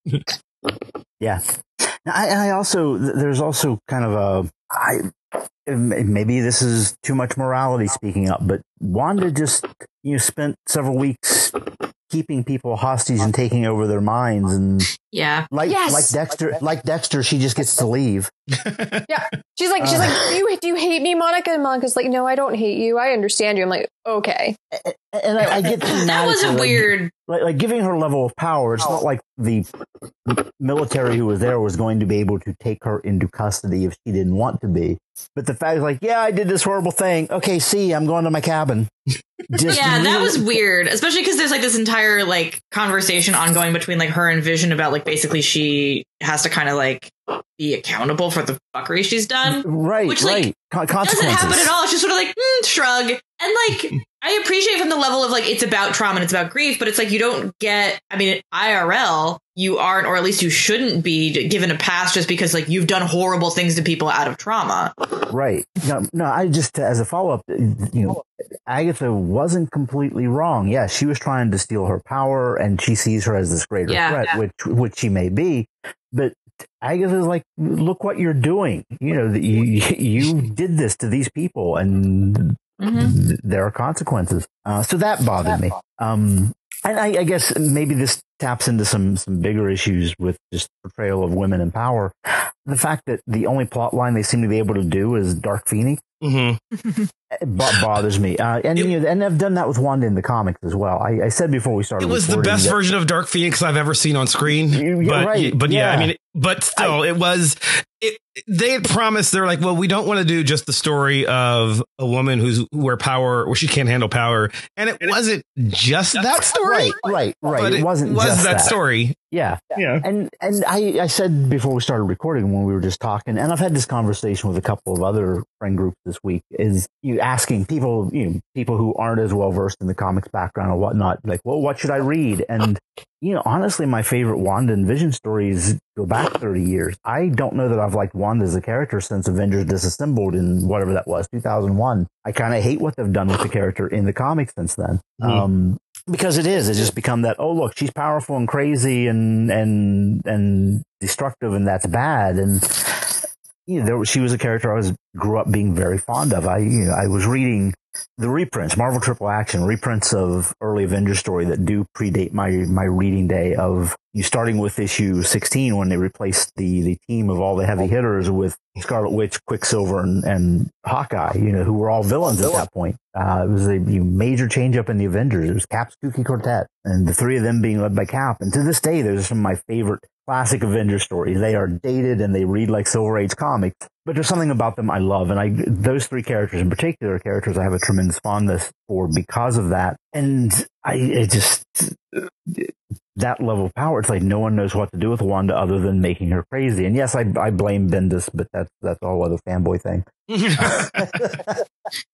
Yeah. I, I also, there's also kind of a, I, maybe this is too much morality speaking up, but Wanda just, you know, spent several weeks keeping people hostage and taking over their minds and Yeah. like, Yes. like Dexter, like Dexter, she just gets to leave. Yeah. She's like, she's Uh. like, do you, do you hate me, Monica? And Monica's like, no, I don't hate you. I understand you. I'm like, okay. And I, I get That was a like, weird. like, like giving her level of power. It's not like the military who was there was going to be able to take her into custody if she didn't want to be. But the fact is like, yeah, I did this horrible thing. Okay, see, I'm going to my cabin. Just Yeah, that was weird. Especially because there's like this entire like conversation ongoing between like her and Vision about like basically she has to kind of like be accountable for the fuckery she's done. right, which, like, right. Doesn't happen at all. It's just sort of like mm, shrug. And like, I appreciate from the level of like it's about trauma and it's about grief, but it's like you don't get. I mean, IRL, you aren't, or at least you shouldn't be given a pass just because like you've done horrible things to people out of trauma. Right. No, no. I just as a follow up, you know, Agatha wasn't completely wrong. Yeah, she was trying to steal her power, and she sees her as this greater Yeah. threat, which which she may be. But Agatha's like, look what you're doing. You know, that you you did this to these people, and Mm-hmm. th- there are consequences. Uh, so that bothered me. Um, and I, I guess maybe this taps into some some bigger issues with just portrayal of women in power. The fact that the only plot line they seem to be able to do is Dark Phoenix hmm it bo- bothers me. Uh, and you know, and I've done that with Wanda in the comics as well. I, I said before we started, It was the best that- version of Dark Phoenix I've ever seen on screen. You- you're but right, but yeah, I mean, but still, it was. It, they had promised they're like, well, we don't want to do just the story of a woman who's where power where she can't handle power, and it wasn't just that story. Right, right, right. But It, wasn't was just that, that story. Yeah, Yeah. and and I, I said before we started recording when we were just talking, and I've had this conversation with a couple of other friend groups this week. Is you asking people, you know, people who aren't as well versed in the comics background or whatnot, like, well, what should I read? And you know, honestly, my favorite Wanda and Vision stories go back thirty years. I don't know that I've liked Wanda as a character since Avengers Disassembled in whatever that was, two thousand one. I kind of hate what they've done with the character in the comics since then. Mhm. Um, because it is, it's just become that. Oh, look, she's powerful and crazy and and and destructive, and that's bad. And you know, there, she was a character I was grew up being very fond of. I you know, I was reading the reprints, Marvel Triple Action reprints of early Avengers story that do predate my my reading day of you starting with issue 16 when they replaced the the team of all the heavy hitters with Scarlet Witch, Quicksilver, and, and Hawkeye, you know, who were all villains at that point. Uh, it was a you know, major change up in the Avengers. It was Cap's Kooky Quartet, and the three of them being led by Cap. And to this day, those are some of my favorite classic Avengers stories. They are dated and they read like Silver Age comics, but there's something about them I love. And I, those three characters in particular, characters I have a tremendous fondness for because of that. And I, it just, that level of power, it's like no one knows what to do with Wanda other than making her crazy. And yes, I, I blame Bendis, but that's, that's a whole other fanboy thing.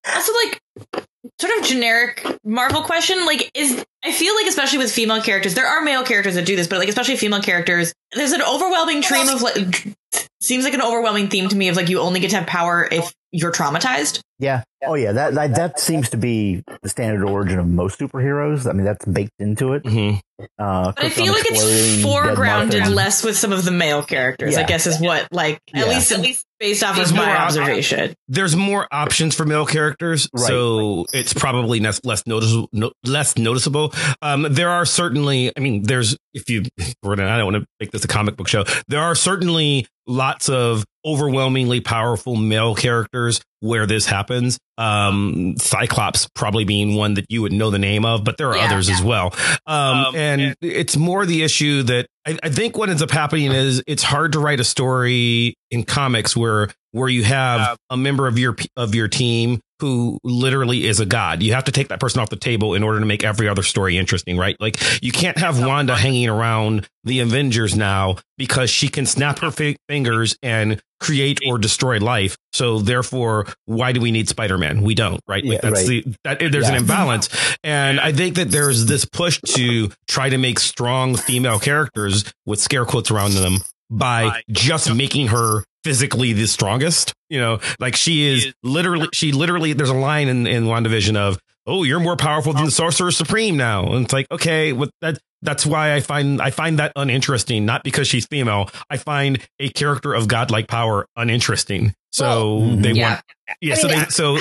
Also, like, sort of generic Marvel question. Like, is I feel like especially with female characters, there are male characters that do this, but like especially female characters, there's an overwhelming theme of like seems like an overwhelming theme to me of like you only get to have power if you're traumatized. Yeah. Oh yeah. That, that that seems to be the standard origin of most superheroes. I mean, that's baked into it. Mhm. Uh, But I feel like it's foregrounded less with some of the male characters. I guess is what like Yeah. at least at least based off There's of my more op- observation. There's more options for male characters, Right. so it's probably less less noticeable. No, less noticeable. Um, there are certainly. I mean, there's if you. We're gonna, I don't want to make this a comic book show. There are certainly lots of overwhelmingly powerful male characters where this happens. Um, Cyclops probably being one that you would know the name of, but there are Yeah. others as well. Um, and it's more the issue that I, I think what ends up happening is it's hard to write a story in comics where where you have a member of your of your team who literally is a god. You have to take that person off the table in order to make every other story interesting, right? Like you can't have Wanda hanging around the Avengers now because she can snap her fi- fingers and create or destroy life. So therefore, why do we need Spider-Man? We don't, right? Like Yeah, that's right. the that there's an imbalance. And I think that there's this push to try to make strong female characters with scare quotes around them by just making her physically the strongest. You know, like she is literally, she literally, there's a line in, in WandaVision of, oh, you're more powerful than oh. the Sorcerer Supreme now. And it's like, okay, what that, that's why I find I find that uninteresting. Not because she's female. I find a character of godlike power uninteresting. So well, they yeah. want, yeah. So they, so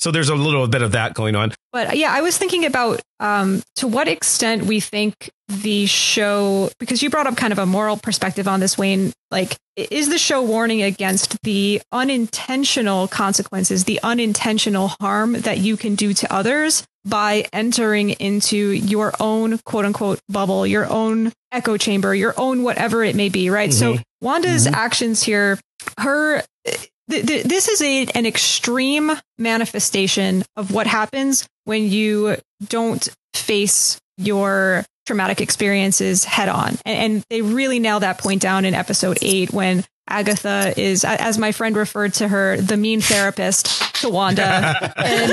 so there's a little bit of that going on. But yeah, I was thinking about um, to what extent we think the show, because you brought up kind of a moral perspective on this, Wayne. Like, is the show warning against the unintentional consequences, the unintentional harm that you can do to others by entering into your own quote unquote bubble, your own echo chamber, your own whatever it may be, right? Mm-hmm. So Wanda's mm-hmm. actions here, her th- th- this is a an extreme manifestation of what happens when you don't face your traumatic experiences head on. And, and they really nail that point down in episode eight when Agatha is, as my friend referred to her, the mean therapist to Wanda. and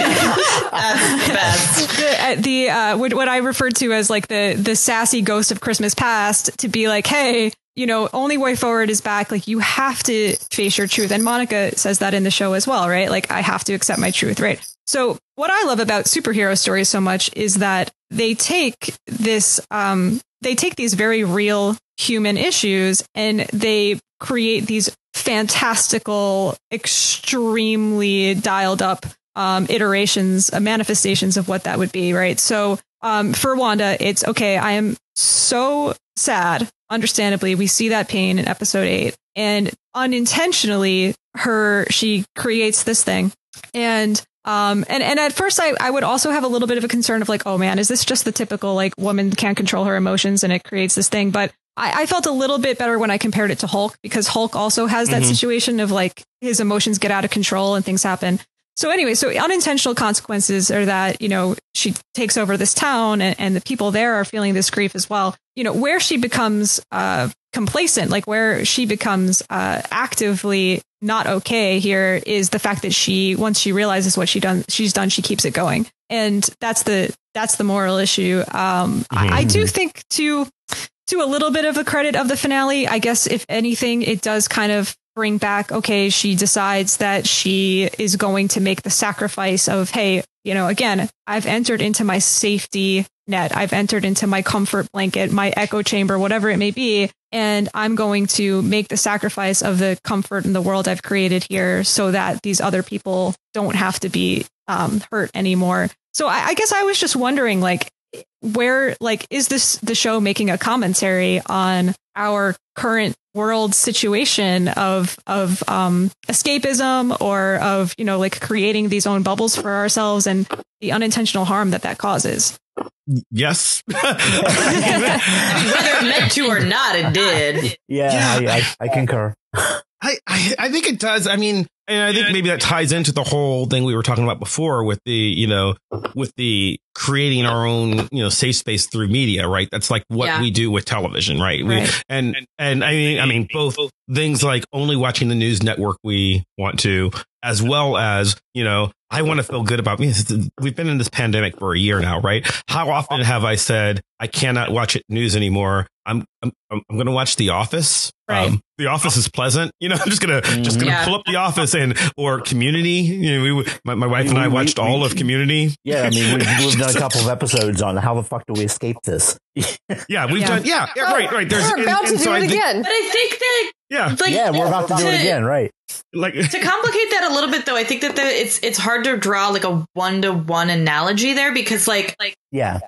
the, the uh, what, what I referred to as like the the sassy ghost of Christmas past to be like, hey, you know, only way forward is back. Like you have to face your truth. And Monica says that in the show as well, right? Like I have to accept my truth, right? So what I love about superhero stories so much is that they take this, um, they take these very real human issues and they create these fantastical, extremely dialed up um, iterations, uh, manifestations of what that would be, right? So um, for Wanda, it's okay. I am so sad. Understandably, we see that pain in episode eight, and unintentionally, her she creates this thing, and um, and and at first, I I would also have a little bit of a concern of like, oh man, is this just the typical like woman can't control her emotions and it creates this thing? But I, I felt a little bit better when I compared it to Hulk because Hulk also has that mm-hmm. situation of like his emotions get out of control and things happen. So anyway, so unintentional consequences are that, you know, she takes over this town and, and the people there are feeling this grief as well. You know, where she becomes uh, complacent, like where she becomes uh, actively not okay here is the fact that she, once she realizes what she done, she's done, she keeps it going. And that's the, that's the moral issue. Um, mm-hmm. I, I do think to, to a little bit of a credit of the finale, I guess if anything, it does kind of bring back, okay, she decides that she is going to make the sacrifice of, hey, you know, again, I've entered into my safety net. I've entered into my comfort blanket, my echo chamber, whatever it may be. And I'm going to make the sacrifice of the comfort in the world I've created here so that these other people don't have to be um, hurt anymore. So I, I guess I was just wondering, like, where, like, is this the show making a commentary on our current world situation of of um, escapism or of you know like creating these own bubbles for ourselves and the unintentional harm that that causes. Yes, whether it meant to or not, it did. Yeah, yeah. I, I, I concur. I, I, I think it does. I mean, and I think maybe that ties into the whole thing we were talking about before with the, you know, with the creating our own, you know, safe space through media, right? That's like what yeah. we do with television, right? right. We, and, and I mean, I mean, both things like only watching the news network we want to, as well as, you know, I want to feel good about me. We've been in this pandemic for a year now, right? How often have I said I cannot watch it news anymore? I'm I'm I'm going to watch The Office. Right. Um, the Office is pleasant. You know, I'm just gonna just gonna yeah. pull up The Office and or Community. You know, we my, my wife and I watched we, all we, of Community. Yeah, I mean, we've, we've done a couple of episodes on how the fuck do we escape this. yeah, we've yeah. done. Yeah, yeah, right, right. There's we're about and, to and do so it again. But I think that yeah, like, yeah, we're about to do it again, right? Like to complicate that a little bit, though, I think that the, it's it's hard to draw like a one to one analogy there because like like yeah,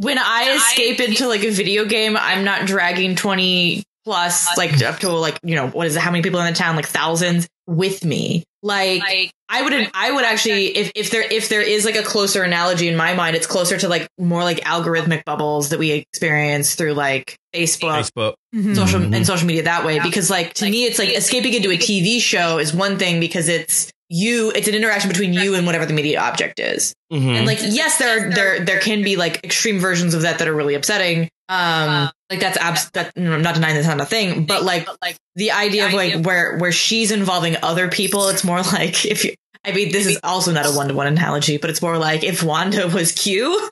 when I escape into like a video game, I'm not dragging twenty plus like up to like you know what is it? How many people in the town? Like thousands with me. Like, like I would I would actually if if there if there is like a closer analogy in my mind, it's closer to like more like algorithmic bubbles that we experience through like Facebook, Facebook. Mm-hmm. social mm-hmm. and social media that way. Yeah. Because like to like, me, it's like escaping into a TV show is one thing because it's you it's an interaction between you and whatever the media object is mm-hmm. and like yes there there there can be like extreme versions of that that are really upsetting um like that's abs that i'm not denying that's not a thing but like like the idea of like where where she's involving other people it's more like if you I mean, this is also not a one to one analogy, but it's more like if Wanda was Q.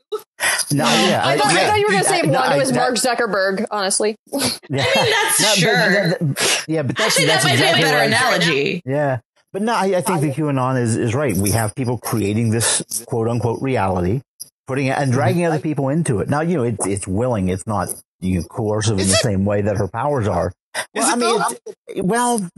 No, yeah, I, thought, yeah. I thought you were going to say No, Wanda I- was that- Mark Zuckerberg. Honestly, Yeah. I mean, that's No, sure. but- but- yeah, but that's, Actually, that might exactly be a better what I- analogy. Yeah. But no, I, I think the QAnon is, is right. We have people creating this quote unquote reality, putting it and dragging mm-hmm. other people into it. Now, you know, it's, it's willing. It's not you know, coercive in the same way that her powers are. Well, I mean, well,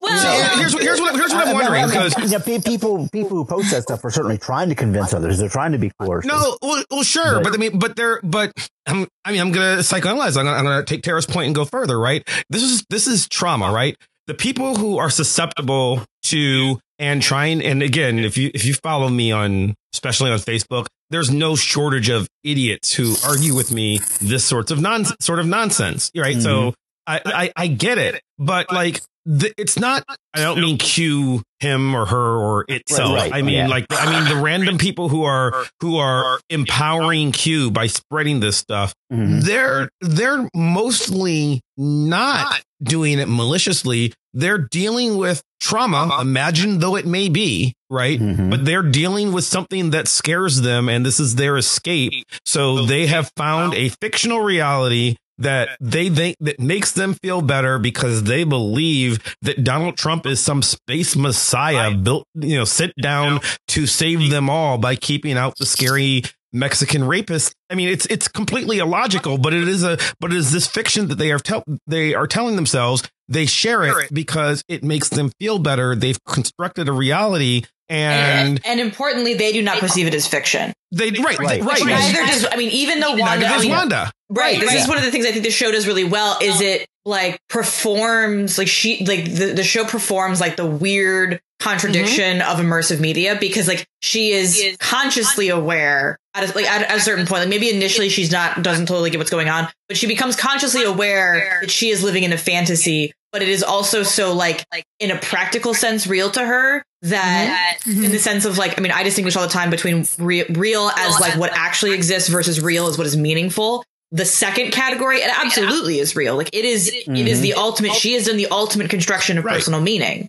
Well, here's what here's what here's what I'm wondering I- because yeah, people people who post that stuff are certainly trying to convince others. They're trying to be coercive. No, well, well sure, But- but, I mean, but they're, but I'm, I mean, I'm gonna psychoanalyze. I'm gonna, I'm gonna take Tara's point and go further. Right? This is this is trauma, right? The people who are susceptible to and trying, and again, if you if you follow me on, especially on Facebook, there's no shortage of idiots who argue with me this sorts of non sort of nonsense, right? So mm-hmm. I, I I get it, but like. The, it's not. I don't mean cue him or her or itself. right, I mean, yeah. like, I mean the random people who are who are empowering Q by spreading this stuff. Mhm. They're they're mostly not doing it maliciously. They're dealing with trauma, imagine though it may be, right? Mhm. But they're dealing with something that scares them, and this is their escape. So they have found a fictional reality that they think that makes them feel better because they believe that Donald Trump is some space messiah built, you know, sent down to save them all by keeping out the scary Mexican rapist. I mean, it's it's completely illogical, but it is a but it is this fiction that they are tell they are telling themselves. They share it because it makes them feel better. They've constructed a reality, and and, and importantly, they do not perceive it as fiction. they right Right. right. right. Neither does I mean, even though Wanda, I mean, Wanda. Right. This Right. is one of the things I think the show does really well is it like performs like she like the, the show performs like the weird contradiction of immersive media because like she is consciously aware at a, like at, at a certain point. Like maybe initially she's not doesn't totally get what's going on but she becomes consciously aware that she is living in a fantasy but it is also so like like in a practical sense real to her that in the mm-hmm. sense of like i mean i distinguish all the time between re- real as like what actually exists versus real as what is meaningful the second category it absolutely is real. Like it is it is the ultimate she has done the ultimate construction of Right. personal meaning.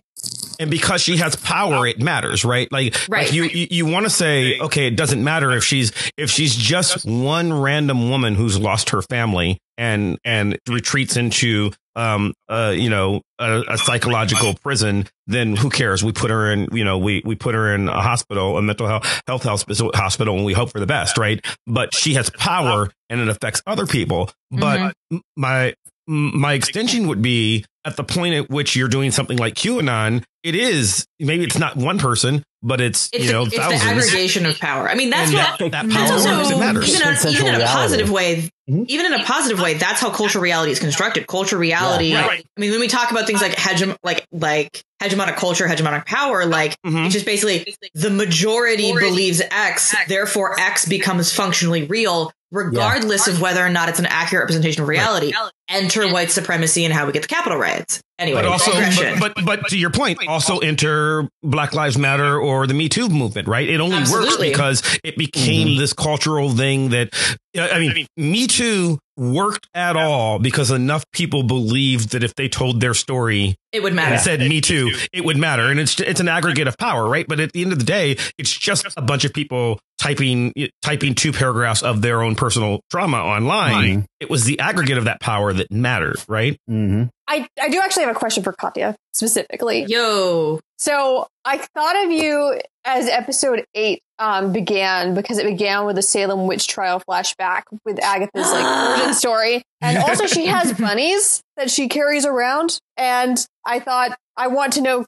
And because she has power it matters right? Like Right. like you you, you want to say okay it doesn't matter if she's if she's just one random woman who's lost her family and and retreats into um uh you know a, a psychological prison then who cares? We put her in you know we we put her in a hospital a mental health health hospital hospital and we hope for the best right? But she has power and it affects other people. But m- my my extension would be at the point at which you're doing something like QAnon, it is maybe it's not one person, but it's, it's, you know it's the aggregation of power i mean that's and what that, that That's power That's works, also it matters. even, on, even in a reality. positive way. Mhm. Even in a positive way, that's how cultural reality is constructed. Cultural reality. Yeah, right. I mean, when we talk about things like hegem, like like hegemonic culture, hegemonic power, like Mhm. it's just basically the majority believes X, therefore X becomes functionally real, regardless of whether or not it's an accurate representation of reality. Enter white supremacy and how we get the Capitol riots. Anyway, But also, but, but but to your point, also enter Black Lives Matter or the Me Too movement, right? It only works because it became mm-hmm. this cultural thing that I mean, Me Too worked at all because enough people believed that if they told their story it would matter. and said me too, it would matter. And it's it's an aggregate of power, right? But at the end of the day, it's just a bunch of people typing typing two paragraphs of their own personal trauma online. It was the aggregate of that power that mattered, right? hmm I, I do actually have a question for Katya specifically. Yo, So I thought of you as episode eight um, began because it began with the Salem witch trial flashback with Agatha's like origin story, and also she has bunnies that she carries around. And I thought I want to know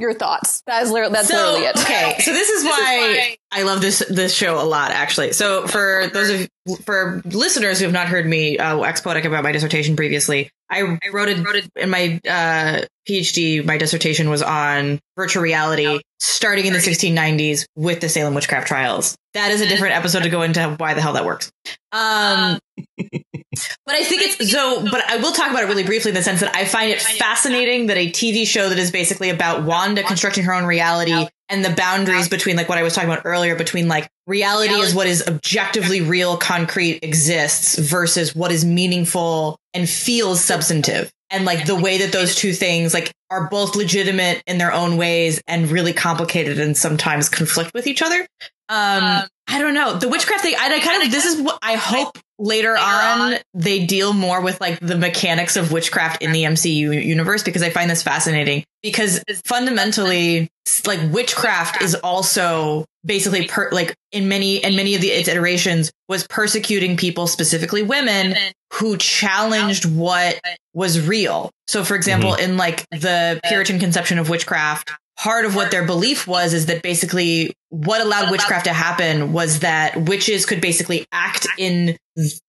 your thoughts. That is literally that's so, literally it. Okay, so this is why I love this this show a lot. Actually, so for those of for listeners who have not heard me uh, expotic about my dissertation previously, I, I wrote it wrote it in my uh, PhD. My dissertation was on virtual reality, starting in the 1690s with the Salem witchcraft trials. That is a different episode to go into why the hell that works. Um, but I think it's so, but I will talk about it really briefly in the sense that I find it fascinating that a TV show that is basically about Wanda constructing her own reality and the boundaries between like what I was talking about earlier between like reality is what is objectively real, concrete exists versus what is meaningful and feels substantive. and like the way that those two things like are both legitimate in their own ways and really complicated and sometimes conflict with each other. Um, I don't know. The witchcraft thing. I, I kind of this is what I hope later on they deal more with like the mechanics of witchcraft in the MCU universe because I find this fascinating. Because fundamentally like witchcraft is also basically per, like in many and many of the its iterations was persecuting people specifically women who challenged what was real. So for example in like the puritan conception of witchcraft part of what their belief was is that basically what allowed witchcraft to happen was that witches could basically act in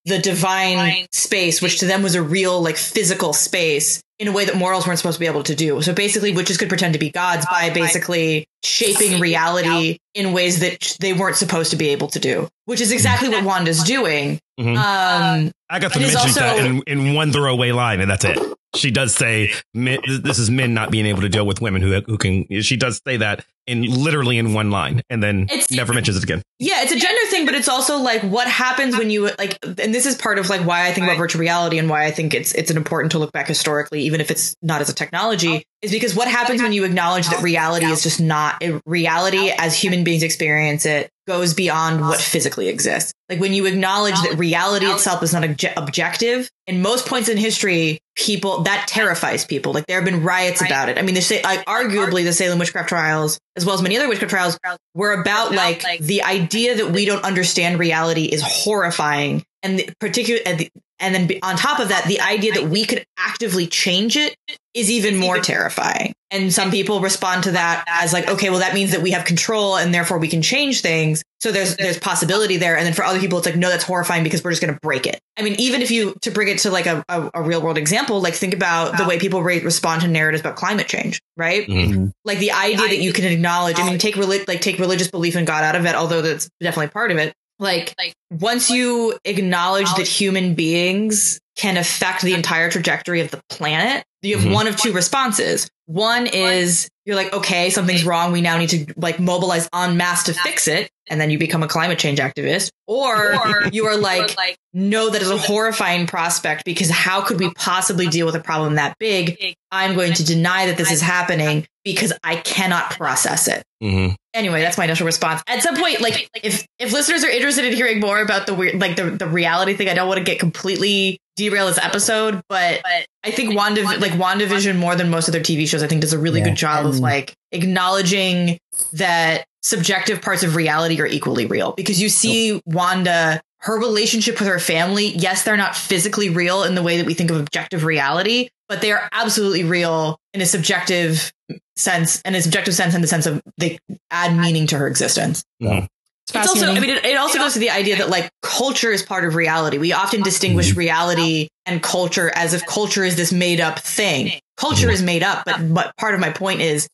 the divine space, which to them was a real, like, physical space in a way that mortals weren't supposed to be able to do. So basically, witches could pretend to be gods by basically shaping reality in ways that they weren't supposed to be able to do, which is exactly what Wanda's doing. Mhm. Um, Agatha It is mentions that in, in one throwaway line, and that's it. She does say men, this is men not being able to deal with women who who can. She does say that in literally in one line, and then It's- never mentions it again. Yeah, it's a gender thing, but it's also like what happens when you like, and this is part of like why I think about virtual reality and why I think it's it's an important to look back historically, even if it's not as a technology, is because what happens when you acknowledge that reality is just not reality as human beings experience it goes beyond what physically exists. Like when you acknowledge that reality itself is not obje- objective, in most points in history, people that terrifies people. Like there have been riots about it. I mean, they say like arguably the Salem witchcraft trials, as well as many other witchcraft trials, were about like the idea that we don't understand reality is horrifying, and the particular and, then on top of that, the idea that we could actively change it is even more terrifying. And some people respond to that as like, okay, well, that means that we have control and therefore we can change things. So there's there's possibility there. And then for other people, it's like, no, that's horrifying because we're just going to break it. I mean, even if you to bring it to like a, a, a real world example, like think about the way people re- respond to narratives about climate change, right? Mhm. Like the idea that you can acknowledge. I mean, take relig- like take religious belief in God out of it, although that's definitely part of it. Like once you acknowledge that human beings can affect the entire trajectory of the planet, you have Mhm. one of two responses. One is you're like, okay, something's wrong. We now need to like mobilize en masse to fix it. And then you become a climate change activist. Or you are like, no, that is a horrifying prospect because how could we possibly deal with a problem that big? I'm going to deny that this is happening because I cannot process it. hmm Anyway, that's my initial response. At some point, like if if listeners are interested in hearing more about the weird, like the the reality thing, I don't want to get completely derail this episode, but I think Wanda, like WandaVision, more than most other TV shows, I think does a really Yeah, good job of like acknowledging that subjective parts of reality are equally real because you see Wanda. Her relationship with her family, yes, they're not physically real in the way that we think of objective reality, but they are absolutely real in a subjective sense, and a subjective sense in the sense of they add meaning to her existence. Mhm. It's also, I mean, it, it also goes to the idea that like culture is part of reality. We often distinguish mm-hmm. reality and culture as if culture is this made up thing. Culture is mm-hmm. made up, but but part of my point is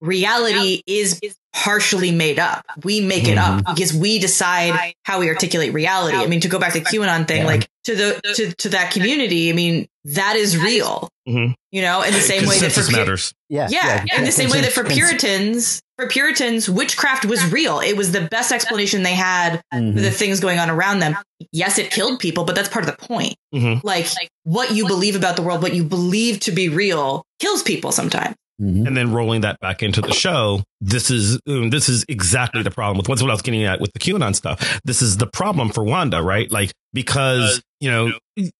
reality is partially made up. We make it up because we decide how we articulate reality. I mean, to go back to the QAnon thing, Yeah. like to the to to that community, I mean, that is real. Mhm. You know, in the same way that for Consensus Pu- matters. Yeah, yeah, in the same way that for Puritans, for Puritans, witchcraft was real. It was the best explanation they had Mhm. for the things going on around them. Yes, it killed people, but that's part of the point. Mhm. Like what you believe about the world, what you believe to be real, kills people sometimes. Mhm. and then rolling that back into the show. This is um, this is exactly the problem with what's what I was getting at with the QAnon stuff. This is the problem for Wanda, right? Like because you know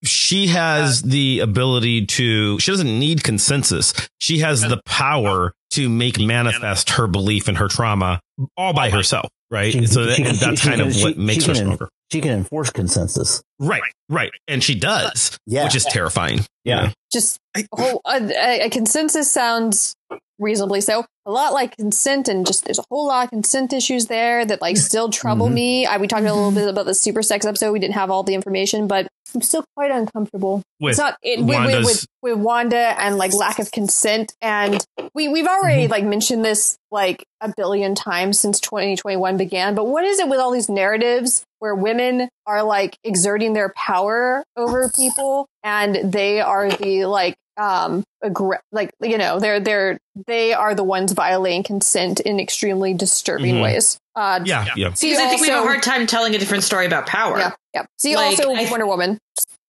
she has the ability to. She doesn't need consensus. She has the power to make manifest her belief and her trauma all by herself, right? She- so that, she and that's she kind can- of what she makes her can- stronger. She can enforce consensus. Right, right, and she does, Yeah. which is terrifying. Yeah. You just a, whole, a, a consensus sounds reasonably so. A lot like consent, and just there's a whole lot of consent issues there that like still trouble Mhm. me. I, we talked a little bit about the super sex episode. We didn't have all the information, but I'm still quite uncomfortable. With it's not it, with, with, with with Wanda and like lack of consent, and we we've already Mm-hmm. like mentioned this like a billion times since 2021 began. But what is it with all these narratives where women are like exerting their power over people, and they are the like um aggr- like you know they're they're they are the ones violating consent in extremely disturbing Mhm. ways. Uh, yeah, yeah. See Because I think we have a hard time telling a different story about power. yeah, yeah. See Like, also I- Wonder Woman.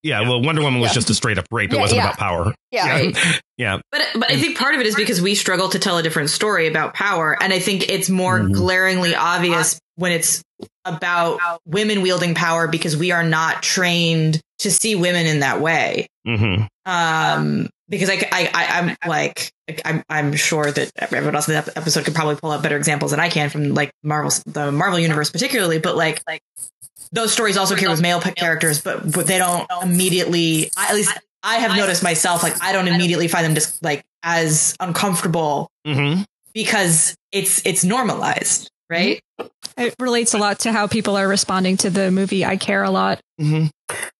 yeah. Well, Wonder Woman was Yeah. just a straight up rape. It wasn't yeah. about power. Yeah. Yeah. yeah. But but I think part of it is because we struggle to tell a different story about power, and I think it's more Mhm. glaringly obvious when it's about women wielding power because we are not trained to see women in that way. hmm Um, because I, I, I I'm like I'm I'm sure that everyone else in the episode could probably pull out better examples than I can from like Marvel the Marvel universe particularly, but like like those stories also care with male p- characters, but but they don't immediately. I, at least I have noticed myself like I don't immediately find them just like as uncomfortable hmm because it's it's normalized, right? It relates a lot to how people are responding to the movie I Care a Lot. hmm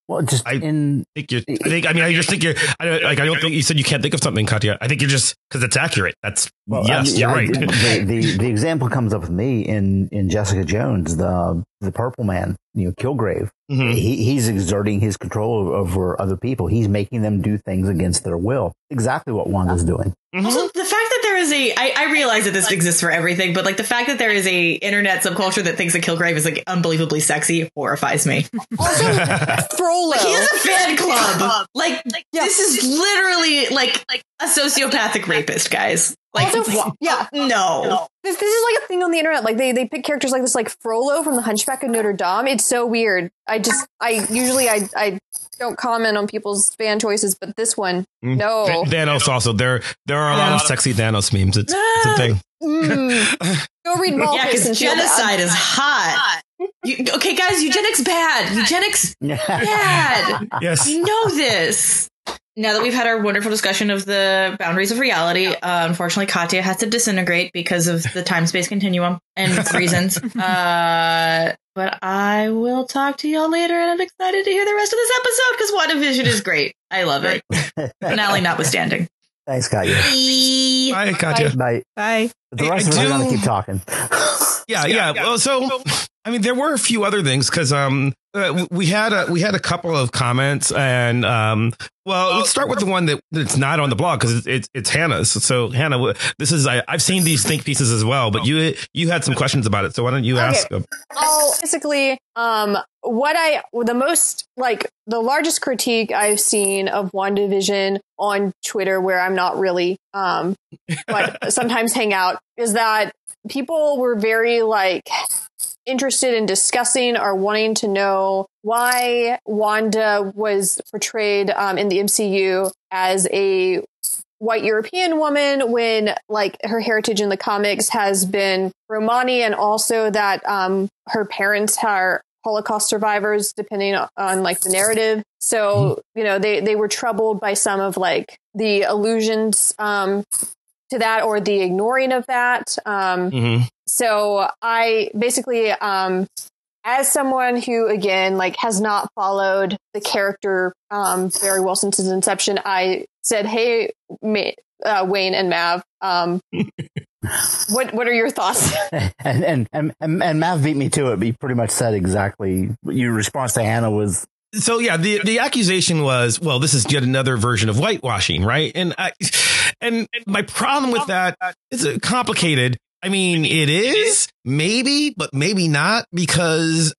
Well, just I- in think you. I think. I mean, I just think you're. I don't, like. I don't think you said you can't think of something, Katya. I think you're just because it's accurate. That's Well, yes, I mean, you're I- right. the, the the example comes up with me in in Jessica Jones, the the Purple Man, you know, Kilgrave. Mhm. He, he's exerting his control over other people. He's making them do things against their will. Exactly what Wanda's doing. Mhm. Also, the fact that there is a, I, I realize that this exists for everything, but like the fact that there is a internet subculture that thinks that Kilgrave is like unbelievably sexy horrifies me. Also, Frollo. He has a fan club. Like, this is literally like like a sociopathic rapist, guys. Like, Also, wha- yeah. no. This, this is like a thing on the internet. Like they, they pick characters like this, like Frollo from The Hunchback of Notre Dame. It's so weird. I just, I usually, I, I don't comment on people's fan choices, but this one, Mm. no. Th- Thanos also. There, there are a lot of sexy Thanos memes. It's, it's a thing. Mm. Go read Ball Yeah, because and feel genocide is hot. You, okay, guys, eugenics bad. Eugenics bad. Yes. you know this. Now that we've had our wonderful discussion of the boundaries of reality, uh, unfortunately, Katya has to disintegrate because of the time space continuum and reasons. Uh, but I will talk to y'all later, and I'm excited to hear the rest of this episode because WandaVision is great. I love it. Finale notwithstanding. Thanks, Katya. Bye. Bye, Katya. Bye. Bye. The I- rest I of us are going do- to keep talking. Yeah, yeah. Well, so I mean, there were a few other things because um, uh, we had a we had a couple of comments, and um, well, let's start with the one that that's not on the blog because it's, it's it's Hannah's. So Hannah, this is I, I've seen these think pieces as well, but you you had some questions about it. So why don't you Okay. ask? uh, Oh, basically, um, what I the most like the largest critique I've seen of WandaVision on Twitter, where I'm not really, um, but sometimes hang out, is that people were very like interested in discussing or wanting to know why Wanda was portrayed um, in the MCU as a white European woman when like her heritage in the comics has been Romani and also that um her parents are Holocaust survivors depending on, like the narrative. So, you know, they they were troubled by some of like the allusions um to that or the ignoring of that. Um mhm. So I basically, um, as someone who again like has not followed the character um, very well since its inception, I said, "Hey, Ma- uh, Wayne and Mav, um, what what are your thoughts?" and, and and and and Mav beat me to it. But he pretty much said exactly your response to Hannah was so yeah, the the accusation was, well, this is yet another version of whitewashing, right? And I, and my problem with that is uh, complicated. I mean, it is maybe, but maybe not because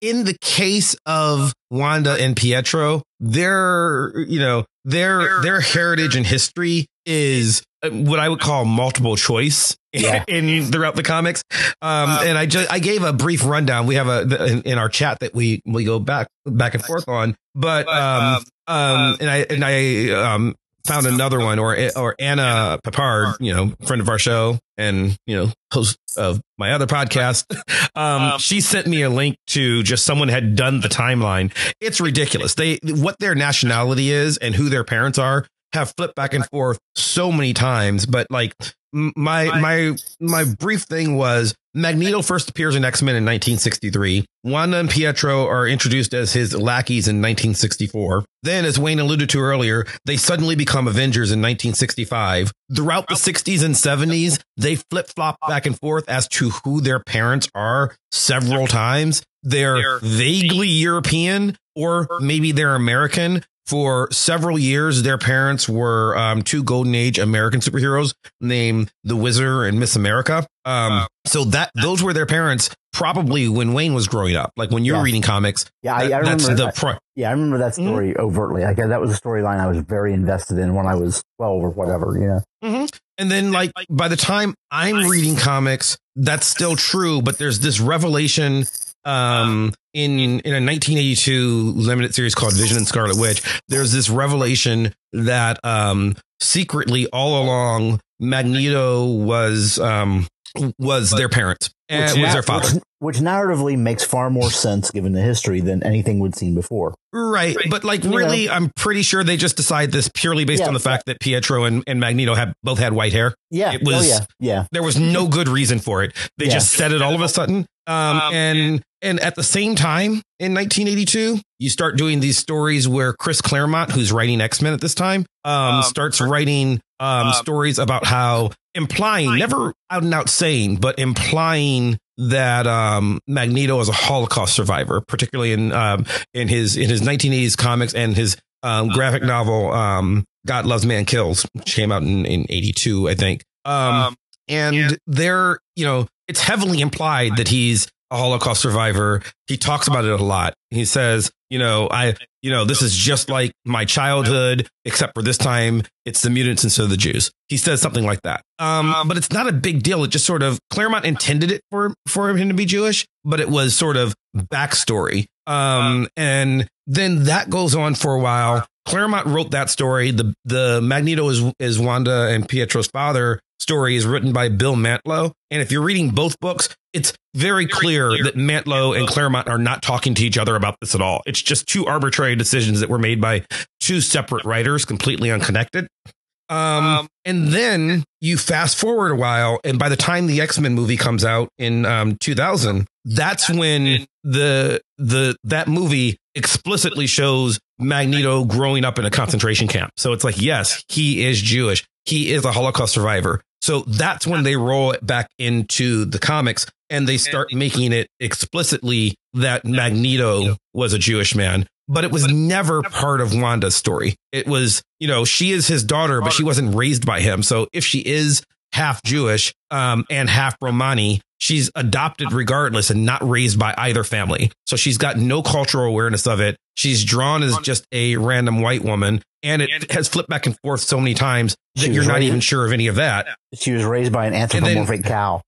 in the case of Wanda and Pietro, their, you know, their, their heritage and history is uh, what I would call multiple choice Yeah. in throughout the comics. Um, and I just, I gave a brief rundown. We have a, in, in our chat that we, we go back, back and forth on, but, um, um, and I, and I, um, found another one or, or Anna Papard, you know, friend of our show and, you know, host of my other podcast. Um, she sent me a link to just someone had done the timeline. It's ridiculous. They, what their nationality is and who their parents are have flipped back and forth so many times, but like my my my brief thing was Magneto first appears in X Men in 1963. Wanda and Pietro are introduced as his lackeys in 1964. Then, as Wayne alluded to earlier, they suddenly become Avengers in 1965. Throughout the 60s and 70s, they flip flop back and forth as to who their parents are several times. They're vaguely European or maybe they're American, for several years, their parents were um, two golden age American superheroes named the Wizard and Miss America. Um, so that those were their parents probably when Wayne was growing up, like when you were Yes. reading comics. Yeah, I, I that- that's remember. the pro- yeah, I remember that Mm-hmm. story overtly. Like that was a storyline I was very invested in when I was twelve or whatever. You know. And then, like, by the time I'm reading comics, that's still true, but there's this revelation um, in in a 1982 limited series called Vision and Scarlet Witch. There's this revelation that um, secretly, all along, Magneto was um, was their parent and Which was na- their father. Which, which narratively makes far more sense given the history than anything we'd seen before. Right. But like You really, I'm pretty sure they just decided this purely based Yeah. on the fact that Pietro and, and Magneto had both had white hair. Yeah. It was- oh, yeah. Yeah. There was no good reason for it. They Yeah. just said it all of a sudden. Um, and and at the same time, in 1982, you start doing these stories where Chris Claremont, who's writing X Men at this time, um, starts writing um, stories about how implying, never out and out saying, but implying that um, Magneto is a Holocaust survivor, particularly in um, in his in his 1980s comics and his um, graphic novel um, God Loves Man Kills, which came out in, in 82, I think. Um, and there, you know, it's heavily implied that he's a Holocaust survivor. He talks about it a lot. He says, you know, I, you know, this is just like my childhood, except for this time it's the mutants instead of the Jews. He says something like that. Um, but it's not a big deal. It just sort of Claremont intended it for for him to be Jewish, but it was sort of backstory. Um, and then that goes on for a while. Claremont wrote that story. The the Magneto is is Wanda and Pietro's father story is written by Bill Mantlo. And if you're reading both books, it's very clear that Mantlo and Claremont are not talking to each other about this at all. It's just two arbitrary decisions that were made by two separate writers, completely unconnected. Um, and then you fast forward a while, and by the time the X Men movie comes out in um, 2000, that's when the the that movie explicitly shows Magneto growing up in a concentration camp. So it's like, yes, he is Jewish. He is a Holocaust survivor. So that's when they roll it back into the comics and they start making it explicitly that Magneto was a Jewish man. But it was never part of Wanda's story. It was, you know, she is his daughter, but she wasn't raised by him. So if she is half Jewish um, and half Romani, she's adopted regardless and not raised by either family. So she's got no cultural awareness of it. She's drawn as just a random white woman. And it has flipped back and forth so many times that you're not raised- even sure of any of that. She was raised by an anthropomorphic cow.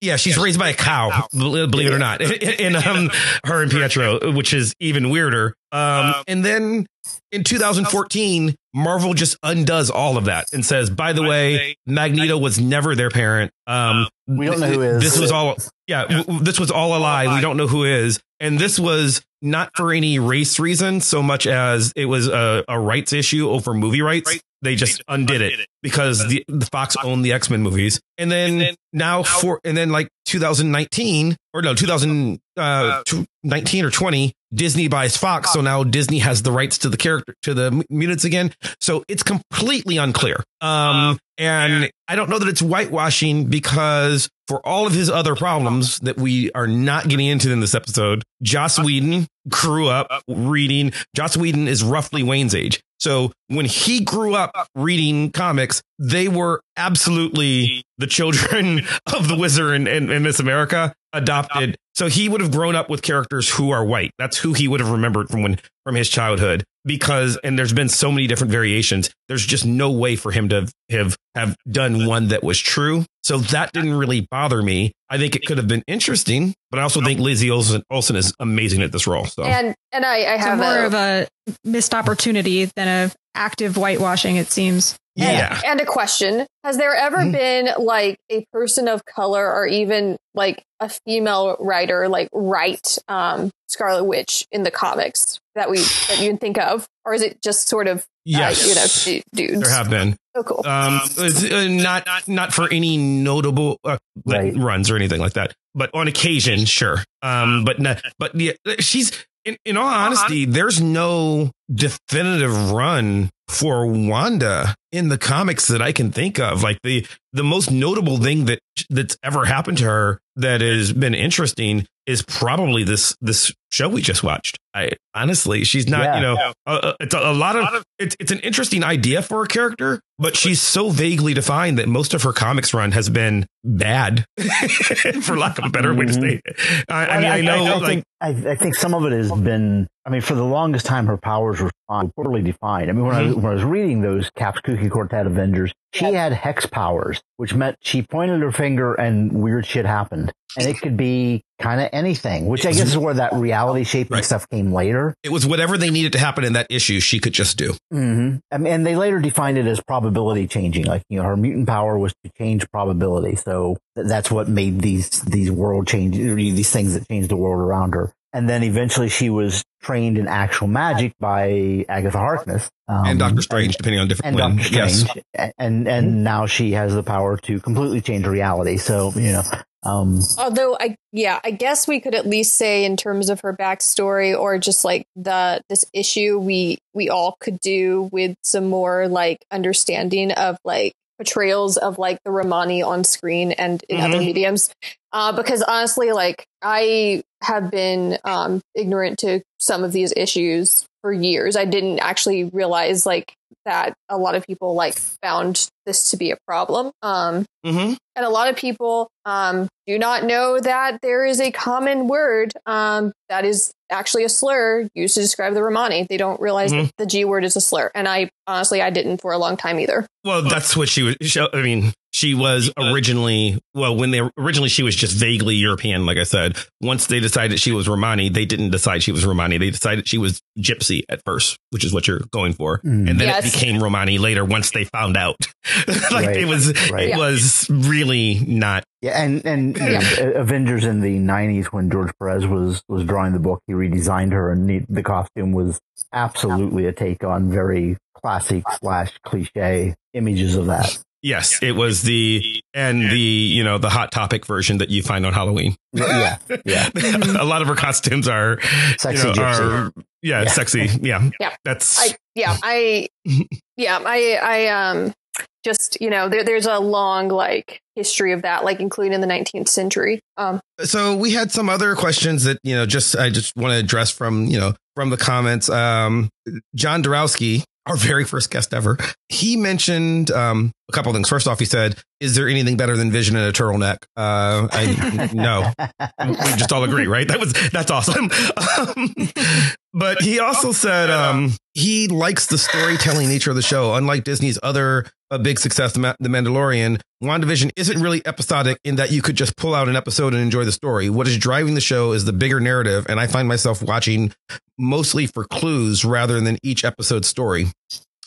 Yeah, she's raised by a cow, bel- believe it or not, in um, her and Pietro, which is even weirder. Um, and then in 2014, Marvel just undoes all of that and says, by the way, Magneto was never their parent. Um, We don't know who is. This was all, yeah, w- w- this was all a lie. We don't know who is. And this was not for any race reason so much as it was a, a rights issue over movie rights. They just undid it because the, the Fox owned the X Men movies. And then now for, and then like 2019 or no, 2019 uh, uh, or 20, Disney buys Fox. So now Disney has the rights to the character, to the mutants again. So it's completely unclear. Um, uh, and I don't know that it's whitewashing because for all of his other problems that we are not getting into in this episode, Joss Whedon grew up reading. Joss Whedon is roughly Wayne's age. So when he grew up reading comics, they were absolutely the children of the wizard and, and, and Miss America adopted. So he would have grown up with characters who are white. That's who he would have remembered from when from his childhood. Because and there's been so many different variations. There's just no way for him to have have done one that was true. So that didn't really bother me. I think it could have been interesting, but I also think Lizzie Olsen, Olsen is amazing at this role. So And and I, I So have more a, of a missed opportunity than a active whitewashing, it seems. Yeah. and a question: Has there ever Mhm. been like a person of color, or even like a female writer, like write um, Scarlet Witch in the comics that we that you can think of, or is it just sort of Yes. uh, you know du- dudes? there have been. Oh, cool. Um, it's, uh, not not for any notable uh, Right. runs or anything like that, but on occasion, sure. Um, but not, but yeah, she's in, in all honesty, there's no definitive run for Wanda in the comics that I can think of. Like the the most notable thing that that's ever happened to her that has been interesting is probably this this show we just watched. I honestly, she's not, Yeah. you know, uh, it's a, a lot of it's it's an interesting idea for a character, but she's so vaguely defined that most of her comics run has been bad, for lack of a better way to Mhm. say it. I, I mean, I, know, I, like, think, I, I think some of it has been. I mean, for the longest time, her powers were poorly defined. I mean, when I was, Mm-hmm. when I was reading those Caps Kooky Quartet Avengers, she had hex powers, which meant she pointed her finger and weird shit happened, and it could be kind of anything. Which I guess is where that reality shaping Right. stuff came later. it was whatever they needed to happen in that issue, she could just do. Mm-hmm. I mean, and they later defined it as probability changing. Like, you know, her mutant power was to change probability. So th- that's what made these, these world change, these things that changed the world around her. And then eventually she was trained in actual magic by Agatha Harkness. Um, and Doctor Strange, depending on different And when. Doctor Yes. And, and now she has the power to completely change reality. So, you know, um, Although I yeah, I guess we could at least say in terms of her backstory or just like the this issue we we all could do with some more like understanding of like portrayals of like the Romani on screen and in other Mhm. mediums. Uh, because honestly, like I have been um, ignorant to some of these issues for years. I didn't actually realize like that a lot of people like found this to be a problem. Um, hmm and a lot of people um, do not know that there is a common word um, that is actually a slur used to describe the Romani. They don't realize Mhm. that the G word is a slur. And I honestly, I didn't for a long time either. Well, that's what she was. she- I mean, she was originally, well, when they originally, she was just vaguely European, like I said. Once they decided she was Romani, they didn't decide she was Romani. They decided she was Gypsy at first, which is what you're going for. Mm. And then Yes. it became Romani later once they found out. like Right. it was, Right. it Yeah. was really not. Yeah, and and you know, Avengers in the '90s when George Perez was was drawing the book, he redesigned her, and the, the costume was absolutely a take on very classic slash cliche images of that. Yes, it was the, and the, you know, the hot topic version that you find on Halloween. Yeah, yeah. a lot of her costumes are, Sexy you know, gypsy. are, yeah, Yeah. sexy. Yeah. Yeah. That's, I, yeah, I, yeah, I, I, um, just, you know, there, there's a long, like, history of that, like, including in the 19th century. Um, so we had some other questions that you know just i just want to address from you know from the comments um john Dorowski, our very first guest ever. He mentioned um a couple things. First off he said is there anything better than vision in a turtleneck? Uh i no. We just all agree right? That was that's awesome. Um, but he also said um he likes the storytelling nature of the show. Unlike disney's other a big success the mandalorian wandavision isn't really episodic in that you could just pull out an episode and enjoy the story. What is driving the show is the bigger narrative and i find myself watching mostly for clues rather than each episode's story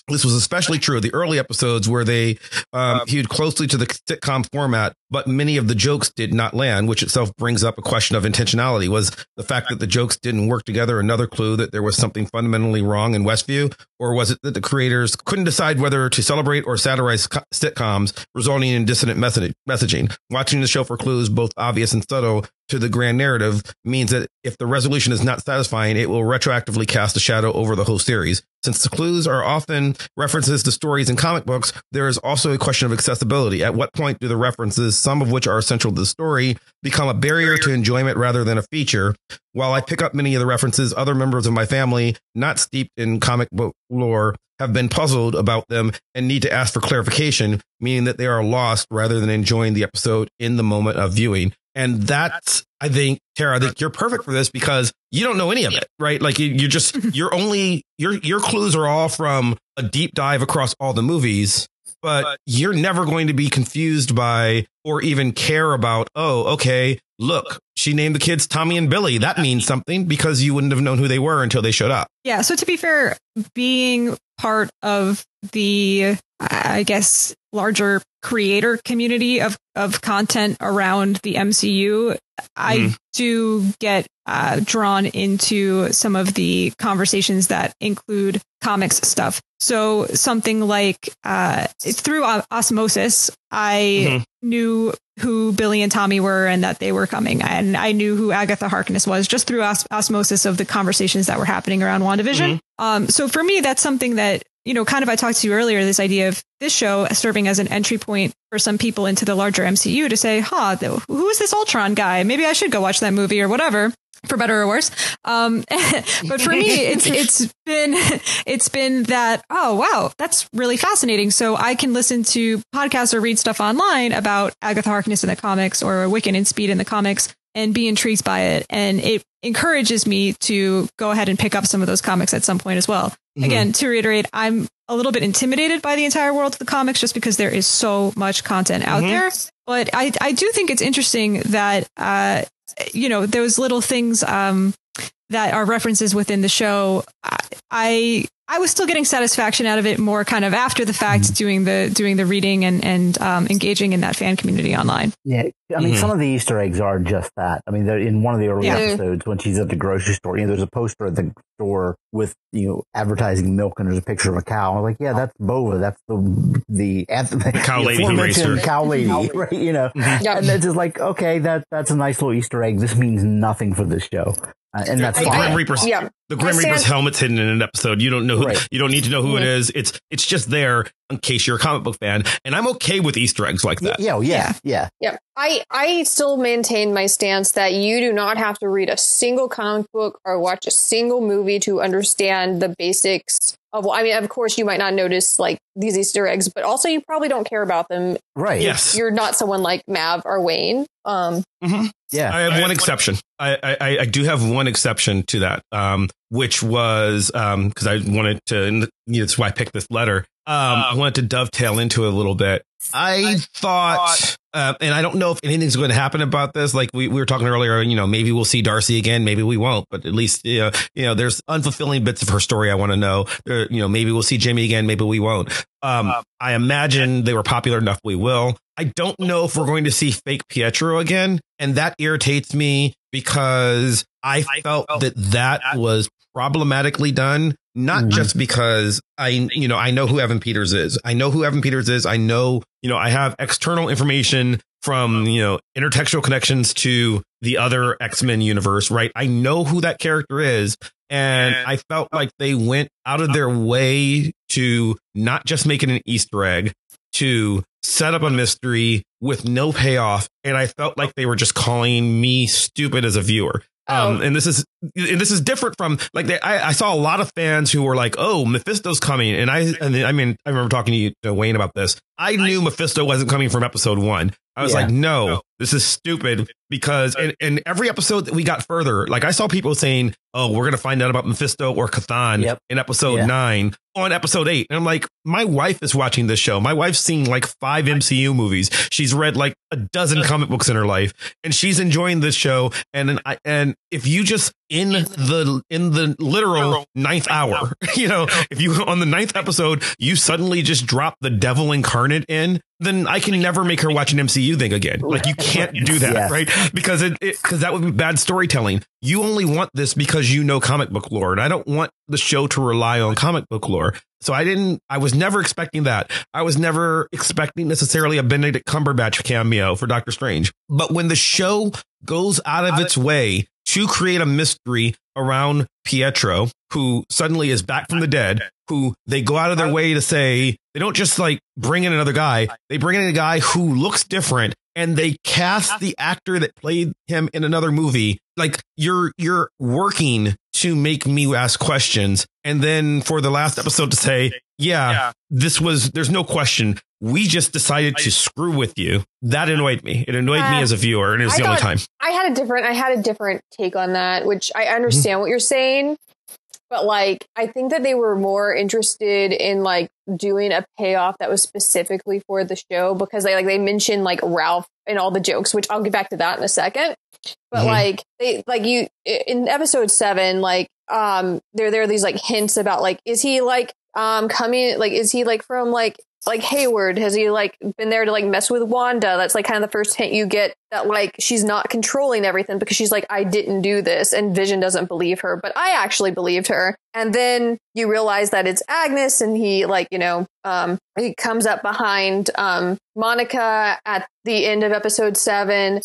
this was especially true of the early episodes where they um, hewed closely to the sitcom format, but many of the jokes did not land, which itself brings up a question of intentionality. Was the fact that the jokes didn't work together another clue that there was something fundamentally wrong in Westview? Or was it that the creators couldn't decide whether to celebrate or satirize co- sitcoms, resulting in dissonant messaging? Watching the show for clues, both obvious and subtle, to the grand narrative means that if the resolution is not satisfying, it will retroactively cast a shadow over the whole series. Since the clues are often references to stories in comic books, there is also a question of accessibility. At what point do the references, some of which are essential to the story, become a barrier to enjoyment rather than a feature? While I pick up many of the references, other members of my family, not steeped in comic book lore, have been puzzled about them and need to ask for clarification, meaning that they are lost rather than enjoying the episode in the moment of viewing. And that's, I think, Tara, I think you're perfect for this because you don't know any of it, right? Like you, you just, you're only, your, your clues are all from a deep dive across all the movies, but you're never going to be confused by or even care about, oh, okay, look, she named the kids Tommy and Billy. That means something because you wouldn't have known who they were until they showed up. Yeah. So to be fair, being part of the, I guess, larger creator community of, of content around the MCU, I Mhm. do get uh, drawn into some of the conversations that include comics stuff. So something like uh, through osmosis, I Mhm. knew who Billy and Tommy were and that they were coming, and I knew who Agatha Harkness was just through os- osmosis of the conversations that were happening around WandaVision. Um, so for me, that's something that you know, kind of I talked to you earlier. This idea of this show serving as an entry point for some people into the larger MCU to say, "Huh, who is this Ultron guy? Maybe I should go watch that movie or whatever." For better or worse, um, but for me, it's it's been it's been that oh wow that's really fascinating. So I can listen to podcasts or read stuff online about Agatha Harkness in the comics or Wiccan and Speed in the comics and be intrigued by it, and it encourages me to go ahead and pick up some of those comics at some point as well. Mhm. Again, to reiterate, I'm a little bit intimidated by the entire world of the comics just because there is so much content out Mhm. there. But I, I do think it's interesting that, uh, you know, those little things um, that are references within the show. I, I I was still getting satisfaction out of it more kind of after the fact, doing the doing the reading and and um, engaging in that fan community online. Yeah, I mean, Mhm. some of the Easter eggs are just that. I mean, they're in one of the early Yeah. episodes when she's at the grocery store. You know, there's a poster at the store with you know advertising milk, and there's a picture of a cow. I'm like, yeah, that's Bova. That's the the, the cow lady who raised her. Cow lady, right? You know, Yeah. and it's just like, okay, that that's a nice little Easter egg. This means nothing for this show, uh, and that's the Grim Reaper's Yeah. the Grim Reaper's helmet's hidden in an episode. You don't know who Right. you don't need to know who it Mhm. is. It's it's just there in case you're a comic book fan, and I'm okay with Easter eggs like that. yeah, yeah, yeah. Yeah. I, I still maintain my stance that you do not have to read a single comic book or watch a single movie to understand the basics of I mean, of course you might not notice like these Easter eggs, but also you probably don't care about them. Right. Yes, You're not someone like Mav or Wayne. Um Mhm. Yeah. I have one exception. I, I I do have one exception to that, um, which was um because I wanted to. and, You know, that's why I picked this letter. Um, I wanted to dovetail into it a little bit. I thought, uh, and I don't know if anything's going to happen about this. Like we, we were talking earlier, you know, maybe we'll see Darcy again, maybe we won't. But at least, you know, you know, there's unfulfilling bits of her story I want to know. There, you know, maybe we'll see Jimmy again, maybe we won't. Um, I imagine they were popular enough. We will. I don't know if we're going to see fake Pietro again, and that irritates me because I felt that that was problematically done. Not Mhm. just because I, you know, I know who Evan Peters is. I know who Evan Peters is. I know, you know, I have external information from, you know, intertextual connections to the other X-Men universe, right? I know who that character is. And I felt like they went out of their way to not just make it an Easter egg, to set up a mystery with no payoff. And I felt like they were just calling me stupid as a viewer. Um, Oh. and this is and this is different from like they, I, I saw a lot of fans who were like, "Oh, Mephisto's coming," and I and I mean I remember talking to you to Wayne about this. I knew Mephisto wasn't coming from episode one. I was Yeah. like, "No, this is stupid." Because in, in every episode that we got further, like I saw people saying, "Oh, we're gonna find out about Mephisto or Chthon Yep. in episode Yeah. nine on episode eight. And I'm like, my wife is watching this show. My wife's seen like five MCU movies. She's read like a dozen comic books in her life, and she's enjoying this show. And and I and if you just in the in the literal ninth hour, you know, if you on the ninth episode you suddenly just drop the devil incarnate in, then I can never make her watch an MCU thing again. Like you can't do that, Yes. right? Because it because that would be bad storytelling. You only want this because you know comic book lore, and I don't want the show to rely on comic book lore. So I didn't. I was never expecting that. I was never expecting necessarily a Benedict Cumberbatch cameo for Doctor Strange. But when the show goes out of its way to create a mystery around Pietro, who suddenly is back from the dead, who they go out of their way to say they don't just like bring in another guy, they bring in a guy who looks different and they cast the actor that played him in another movie. Like you're you're working to make me ask questions and then for the last episode to say, yeah, this was there's no question. We just decided to screw with you. That annoyed me. It annoyed me Uh, as a viewer, and it was I the only time. I had a different I had a different take on that, which I understand what you're saying. But like I think that they were more interested in like doing a payoff that was specifically for the show because they like they mentioned like Ralph and all the jokes, which I'll get back to that in a second. But Mhm. like they like you in episode seven, like um there there are these like hints about like is he like um coming like is he like from like like Hayward? Has he like been there to like mess with Wanda? That's like kind of the first hint you get that like she's not controlling everything because she's like, I didn't do this. And Vision doesn't believe her, but I actually believed her. And then you realize that it's Agnes and he like, you know, um, he comes up behind um, Monica at the end of episode seven.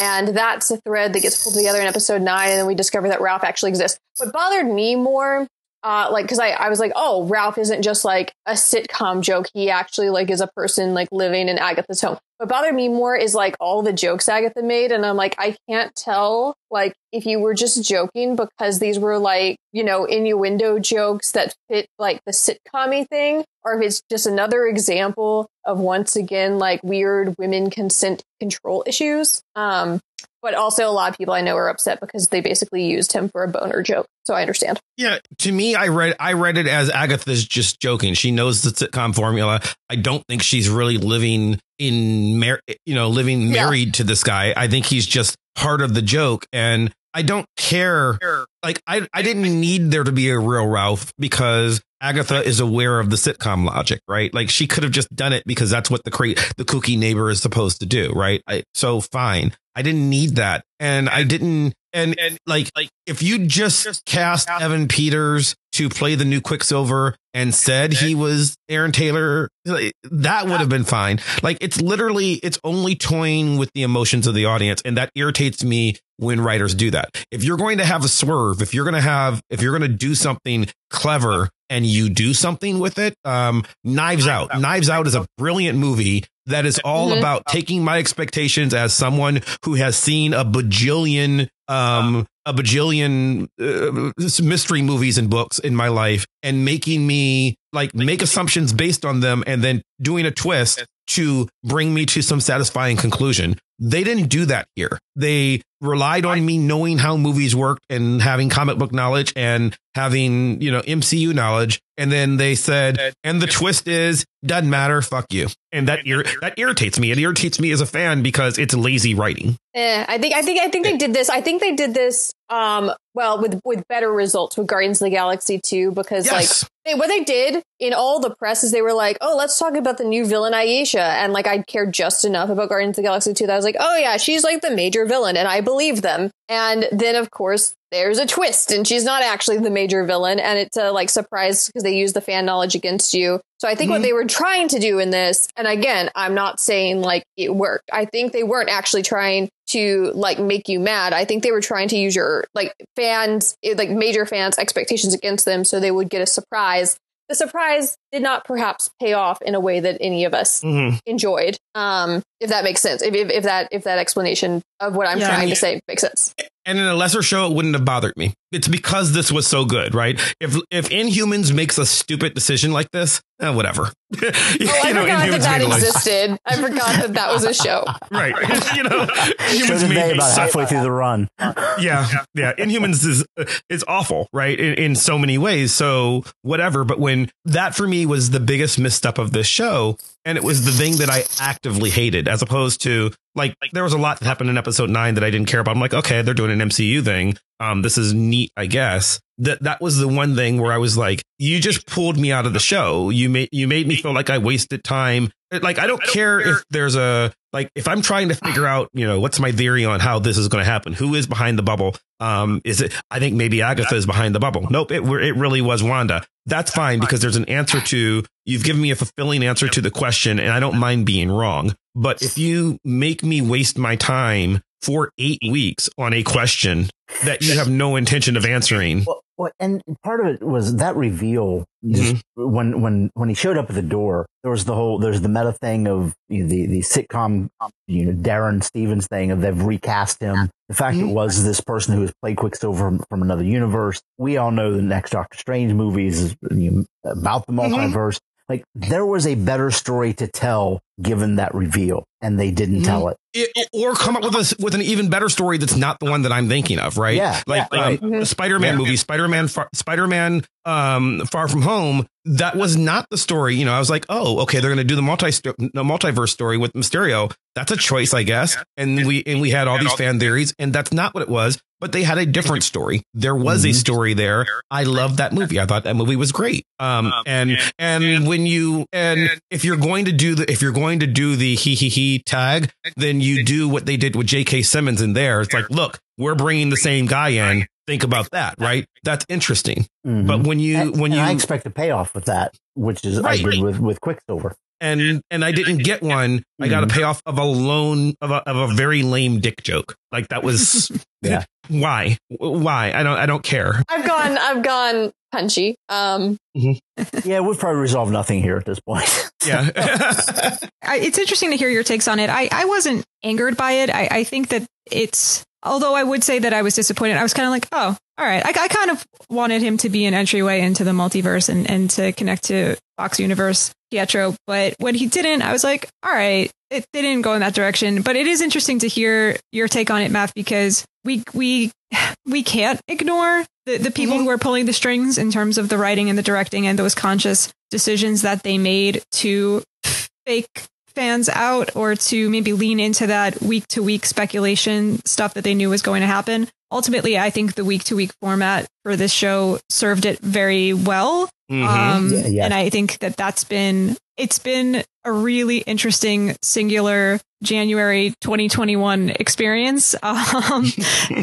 And that's a thread that gets pulled together in episode nine. And then we discover that Ralph actually exists. What bothered me more uh, like, cause I, I was like, oh, Ralph isn't just like a sitcom joke. He actually like is a person like living in Agatha's home. What bothered me more is like all the jokes Agatha made. And I'm like, I can't tell like if you were just joking because these were like, you know, innuendo jokes that fit like the sitcom thing, or if it's just another example of once again like weird women consent control issues. Um, but also, a lot of people I know are upset because they basically used him for a boner joke. So I understand. Yeah, to me, I read I read it as Agatha's just joking. She knows the sitcom formula. I don't think she's really living in mar- you know living Yeah. married to this guy. I think he's just part of the joke, and I don't care. Like I I didn't need there to be a real Ralph because Agatha is aware of the sitcom logic, right? Like she could have just done it because that's what the the kooky neighbor is supposed to do, right? I, so fine. I didn't need that, and I didn't. And, and like like if you just cast Evan Peters to play the new Quicksilver and said he was Aaron Taylor, that would have been fine. Like it's literally it's only toying with the emotions of the audience, and that irritates me when writers do that. If you're going to have a swerve, if you're going to have if you're going to do something clever and you do something with it, um, Knives Out. Knives Out is a brilliant movie that is all Mhm. about taking my expectations as someone who has seen a bajillion um a bajillion uh, mystery movies and books in my life and making me like make assumptions based on them and then doing a twist to bring me to some satisfying conclusion. They didn't do that here. They relied on me knowing how movies worked and having comic book knowledge and having, you know, MCU knowledge. And then they said, and the twist is doesn't matter. Fuck you. And that ir- that irritates me. It irritates me as a fan because it's lazy writing. Eh, I think I think I think they did this. I think they did this um well with with better results with Guardians of the Galaxy 2 because like they, what they did in all the press is they were like, "Oh, let's talk about the new villain Ayesha." And like I cared just enough about Guardians of the Galaxy 2 that I was like, "Oh yeah, she's like the major villain." And I believe them. And then of course, there's a twist and she's not actually the major villain and it's a like surprise because they use the fan knowledge against you. So I think what Mhm. they were trying to do in this and again, I'm not saying like it worked. I think they weren't actually trying to like make you mad. I think they were trying to use your like fans like major fans expectations against them so they would get a surprise. The surprise did not perhaps pay off in a way that any of us Mhm. enjoyed. Um if that makes sense. If if, if that if that explanation of what I'm Yeah. trying to say makes sense. And in a lesser show, it wouldn't have bothered me. It's because this was so good, right? If if Inhumans makes a stupid decision like this, eh, whatever. Oh, I forgot that that existed. I forgot that that was a show. Right. you know, So Inhumans made about so- halfway through the run. yeah, yeah. Inhumans is is awful, right? In, in so many ways. So whatever. But when that for me was the biggest misstep of this show, and it was the thing that I actively hated, as opposed to like there was a lot that happened in episode nine that I didn't care about. I'm like, okay, they're doing an MCU thing. Um, this is neat, I guess. That that was the one thing where I was like, you just pulled me out of the show. You made you made me feel like I wasted time. Like I don't care if there's a like if I'm trying to figure out, you know, what's my theory on how this is going to happen? Who is behind the bubble? Um, is it? I think maybe Agatha is behind the bubble. Nope, it it really was Wanda. That's fine because there's an answer to. You've given me a fulfilling answer to the question, and I don't mind being wrong. But if you make me waste my time for eight weeks on a question that you have no intention of answering, Well, well, and part of it was that reveal just when when when he showed up at the door. There was the whole there's the meta thing of you know, the the sitcom you know Darrin Stephens thing of they've recast him. The fact it Mhm. was this person who has played Quicksilver from, from another universe. We all know the next Doctor Strange movies is you know, about the multiverse. Like there was a better story to tell given that reveal, and they didn't Mhm. tell it. It- or come up with a with an even better story that's not the one that I'm thinking of, right? Yeah, like yeah, right. um, Mhm. the Spider-Man Yeah. movie, Spider-Man, Far, Spider-Man, um, Far From Home. That was not the story. You know, I was like, oh, okay, they're going to do the multi the multiverse story with Mysterio. That's a choice, I guess. And we and we had all these fan theories, and that's not what it was. But they had a different story. There was a Mhm. story there. I loved that movie. I thought that movie was great. Um, and and when you and if you're going to do the if you're going to do the he he he tag, then you do what they did with J.K. Simmons in there. It's like, look, we're bringing the same guy in. Think about that, right? That's interesting. Mhm. But when you when and you I expect a payoff with that, which is Right. I did with with Quicksilver. and and I didn't get one, I got a payoff of a loan of a of a very lame dick joke. Like that was Yeah. why why I don't I don't care. I've gone. I've gone punchy. Um, yeah, we've probably resolved nothing here at this point. Yeah. I, it's interesting to hear your takes on it. I, I wasn't angered by it. I, I think that it's, although I would say that I was disappointed, I was kind of like, oh, all right. I, I kind of wanted him to be an entryway into the multiverse and, and to connect to Fox Universe, Pietro. But when he didn't, I was like, all right, it didn't go in that direction. But it is interesting to hear your take on it, Matt, because we, we, we can't ignore the, the people mm-hmm. who are pulling the strings in terms of the writing and the directing and those conscious decisions that they made to fake fans out or to maybe lean into that week to week speculation stuff that they knew was going to happen. Ultimately, I think the week to week format for this show served it very well. Mhm. Um, Yeah, yeah. And I think that that's been, it's been a really interesting singular January 2021 experience. Um,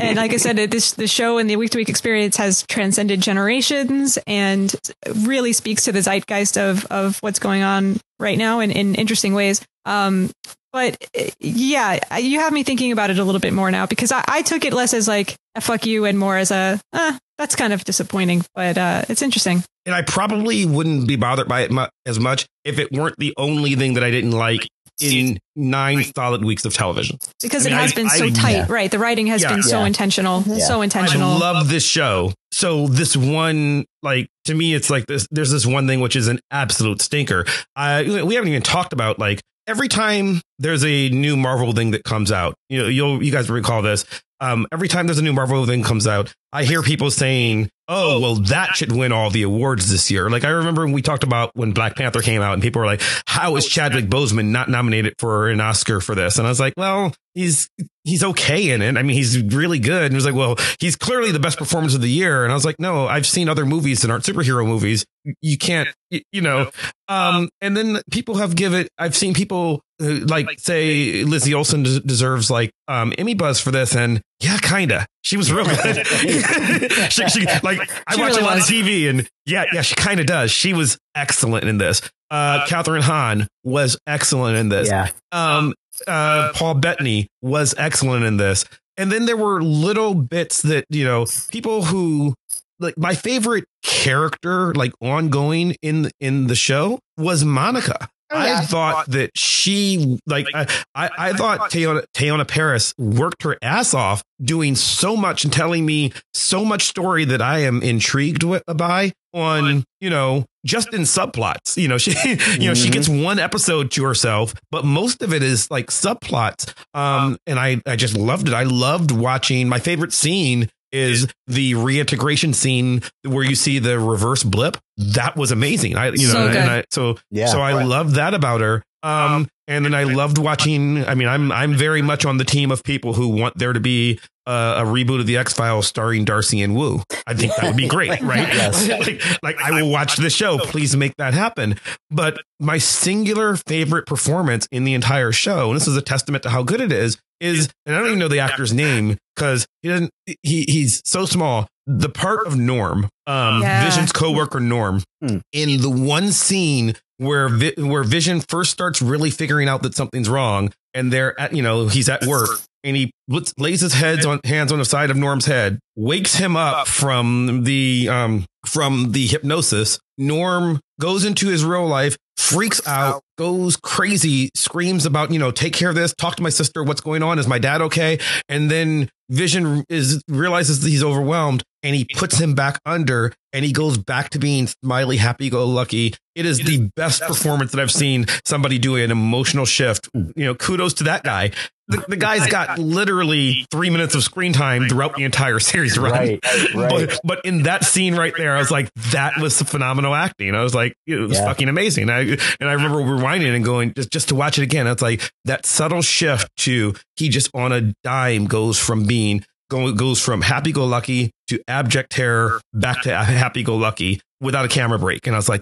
and like I said, this the show and the week to week experience has transcended generations and really speaks to the zeitgeist of of what's going on right now in, in interesting ways. Um, but uh, yeah, you have me thinking about it a little bit more now because I, I took it less as like a fuck you and more as a uh, that's kind of disappointing, but uh, it's interesting. and I probably wouldn't be bothered by it mu- as much if it weren't the only thing that I didn't like in nine solid weeks of television. because I mean, it has I- been so I- tight, yeah. right? The writing has Yeah. been so Yeah. intentional, Yeah. so I intentional. love this show. So this one, like to me, it's like this. There's this one thing which is an absolute stinker. I we haven't even talked about like every time there's a new Marvel thing that comes out. You know, you'll you guys recall this. Um, every time there's a new Marvel thing comes out, I hear people saying, "Oh, well, that should win all the awards this year." Like I remember when we talked about when Black Panther came out, and people were like, "How is Chadwick Boseman not nominated for an Oscar for this?" And I was like, "Well, he's he's okay in it. I mean, he's really good." And he was like, "Well, he's clearly the best performance of the year." And I was like, "No, I've seen other movies that aren't superhero movies. You can't, you, know." Um, and then people have given. I've seen people like say Lizzie Olsen deserves like um Emmy buzz for this, and yeah, kinda. She was real good. she, she, like I watch really a lot of TV, and yeah, yeah, she kind of does. She was excellent in this. Uh, Kathryn Hahn was excellent in this. yeah, Um, uh, Paul Bettany was excellent in this. And then there were little bits that, you know, people who like my favorite character, like ongoing in in the show was Monica. Oh, yeah. I thought that she like I I, I thought Teyonah, Teyonah Parris worked her ass off doing so much and telling me so much story that I am intrigued with by on you know just in subplots. You know she you know she Mhm. gets one episode to herself, but most of it is like subplots. Um, and I I just loved it. I loved watching. My favorite scene is the reintegration scene where you see the reverse blip. That was amazing. I you know So good. and I so yeah. so I love that about her. Um, and then I loved watching. I mean, I'm I'm very much on the team of people who want there to be uh, a reboot of the X Files starring Darcy and Woo. I think that would be great, right? Yes. like, like I will watch the show. Please make that happen. But my singular favorite performance in the entire show, and this is a testament to how good it is, is and I don't even know the actor's name because he doesn't. He he's so small. The part of Norm, um, Yeah. Vision's coworker Norm, Hmm. in the one scene where Vi- where Vision first starts really figuring out that something's wrong, and they're at you know he's at work, and he lays his heads on hands on the side of Norm's head, wakes him up from the um from the hypnosis. Norm goes into his real life, freaks out, goes crazy, screams about you know take care of this, talk to my sister, what's going on, is my dad okay? And then Vision is realizes that he's overwhelmed and he puts him back under and he goes back to being smiley, happy go lucky. It is the best performance that I've seen somebody do an emotional shift. You know, kudos to that guy. The, the guy's got literally three minutes of screen time throughout the entire series run. Right, right. But, but in that scene right there, I was like, that was phenomenal acting. I was like, it was Yeah. fucking amazing. I, and I remember rewinding and going just, just to watch it again. It's like that subtle shift to he just on a dime goes from being goes from happy go lucky to abject terror back to happy go lucky without a camera break. And I was like,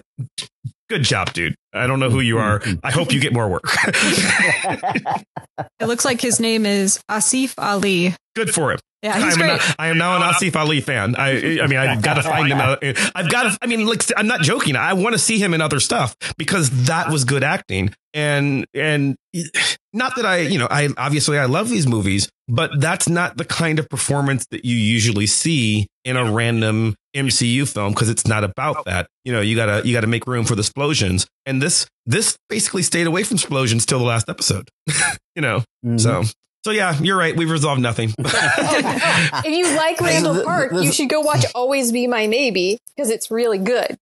good job, dude. I don't know who you are. Mm-hmm. I hope you get more work. It looks like his name is Asif Ali. good for him. Yeah, he's I'm great. now- I am now an Asif Ali fan. I, I mean, I've got to find him. Out, I've got to. I mean, like, I'm not joking. I want to see him in other stuff because that was good acting. And and not that I, you know, I obviously I love these movies, but that's not the kind of performance that you usually see in a random MCU film because it's not about that. You know, you gotta you gotta make room for the explosions. And this this basically stayed away from explosions till the last episode. you know, Mhm. so. So yeah, you're right. We've resolved nothing. If you like Randall Park, you should go watch Always Be My Maybe because it's really good.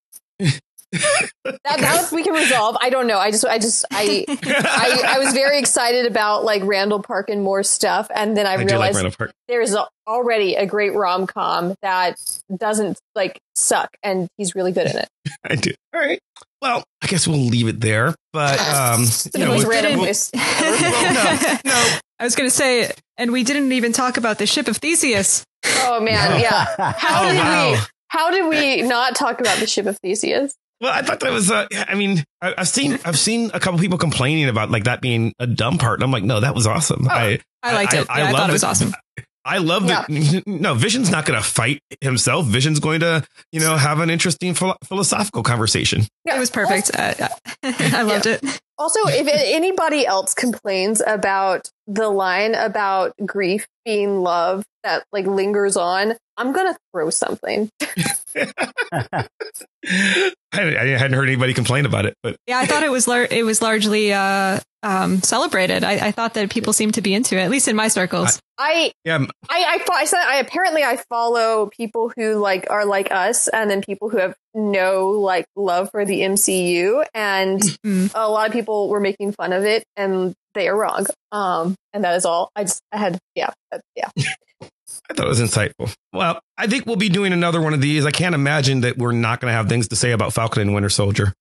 That, that we can resolve. I don't know. I just, I just, I, I, I was very excited about like Randall Park and more stuff, and then I, I do like realized there's already a great rom com that doesn't like suck, and he's really good in it. I do. All right. Well, I guess we'll leave it there. But um, you the know, most we'll- random we'll- well, no, no. I was going to say, and we didn't even talk about the ship of Theseus. Oh man, yeah. How Oh, did wow. we? How did we not talk about the ship of Theseus? Well, I thought that was. Uh, I mean, I, I've seen I've seen a couple people complaining about like that being a dumb part, and I'm like, no, that was awesome. I I liked it. I yeah, I, love thought it was awesome. I love that. No, Vision's not going to fight himself. Vision's going to you know have an interesting philo- philosophical conversation. It was perfect. I, I loved it. Also, if anybody else complains about the line about grief being love that like lingers on, I'm gonna throw something. I, I hadn't heard anybody complain about it, but Yeah, I thought it was lar- it was largely uh, um, celebrated. I, I thought that people seemed to be into it, at least in my circles. I yeah, I I, I said I apparently I follow people who like are like us, and then people who have no like love for the MCU, and Mm. a lot of people were making fun of it, and they are wrong. Um, and that is all. I just I had yeah that- yeah. I thought it was insightful. Well, I think we'll be doing another one of these. I can't imagine that we're not going to have things to say about Falcon and Winter Soldier.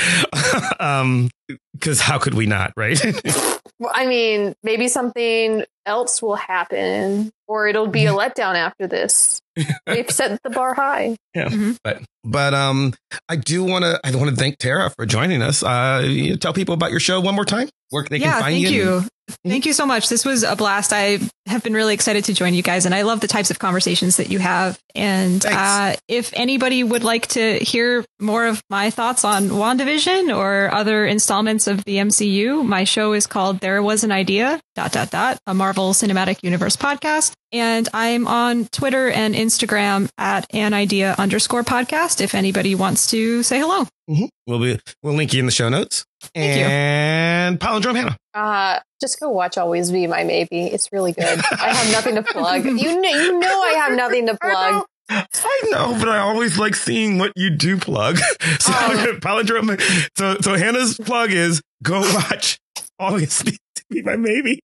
um, because how could we not, right? Well, I mean, maybe something else will happen, or it'll be a letdown after this. They've set the bar high. Yeah. But but um, I do want to I want to thank Tara for joining us. Uh, you tell people about your show one more time. Where they yeah, can find thank you. you. Thank you so much. This was a blast. I have been really excited to join you guys, and I love the types of conversations that you have. And uh, if anybody would like to hear more of my thoughts on WandaVision or other installments of the MCU, my show is called There Was an Idea, dot, dot, dot, a Marvel Cinematic Universe podcast. And I'm on Twitter and Instagram at an idea underscore podcast if anybody wants to say hello. We'll be we'll link you in the show notes. Thank you. and Palindrome Hannah. Uh, just go watch Always Be My Maybe. It's really good. I have nothing to plug. You know, you know I have nothing to plug. I know, but I always like seeing what you do plug. So Oh. palindrome. So so Hannah's plug is go watch Always Be Be My Maybe,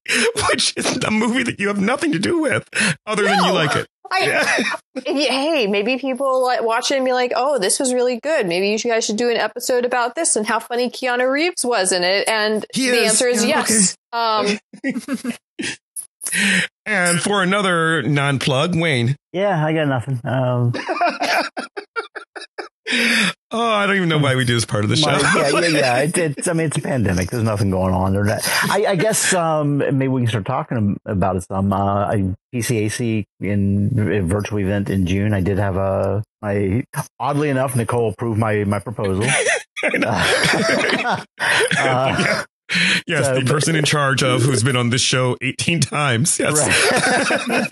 which is a movie that you have nothing to do with other than you like it. I, Yeah. yeah, hey, maybe people like watch it and be like, "Oh, this was really good. Maybe you guys should do an episode about this and how funny Keanu Reeves was in it." And He the is. answer is Yeah, yes. Um, And for another non-plug, Wayne. Yeah, I got nothing. Um, Oh, I don't even know why we do this part of the show. yeah, yeah, yeah. It, it's, I mean, it's a pandemic. There's nothing going on. There. I, I guess um, maybe we can start talking about it some. Uh, I, PCAC in a virtual event in June. I did have a. My oddly enough, Nicole approved my my proposal. Uh, uh, yes, so- the person in charge of who's been on this show 18 times. Yes. right.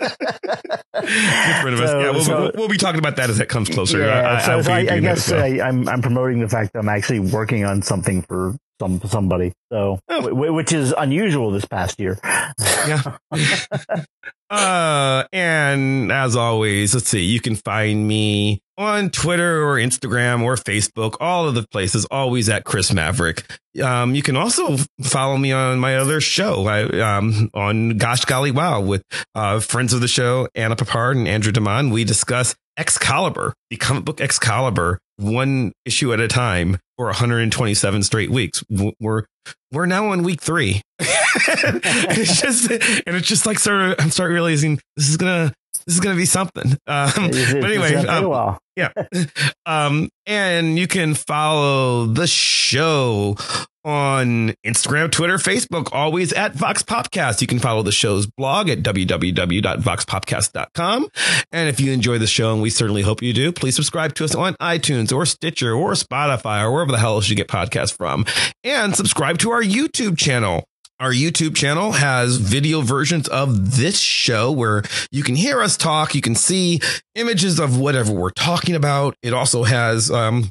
Get rid of us. So- yeah, we'll, so- we'll, be talking about that as it comes closer. Yeah, I, so, so I, I guess well. I, uh, I'm I'm promoting the fact that I'm actually working on something for some somebody. So, oh. which is unusual this past year. yeah. uh, and as always, let's see, you can find me on Twitter or Instagram or Facebook, all of the places, always at Chris Maverick. Um, you can also follow me on my other show, I, um, on Gosh Golly Wow with, uh, friends of the show, Anna Papard and Andrew Demond. We discuss Excalibur, the comic book Excalibur, one issue at a time for 127 straight weeks. We're we're now on week three. it's just and it's just like sort of I'm starting realizing this is gonna this is gonna be something. Um, but anyway, um, yeah. Um, and you can follow the show on Instagram, Twitter, Facebook, always at VoxPopcast. You can follow the show's blog at www.voxpopcast.com. And if you enjoy the show, and we certainly hope you do, please subscribe to us on iTunes or Stitcher or Spotify or wherever the hell else you get podcasts from. And subscribe to our YouTube channel. Our YouTube channel has video versions of this show where you can hear us talk. You can see images of whatever we're talking about. It also has, um,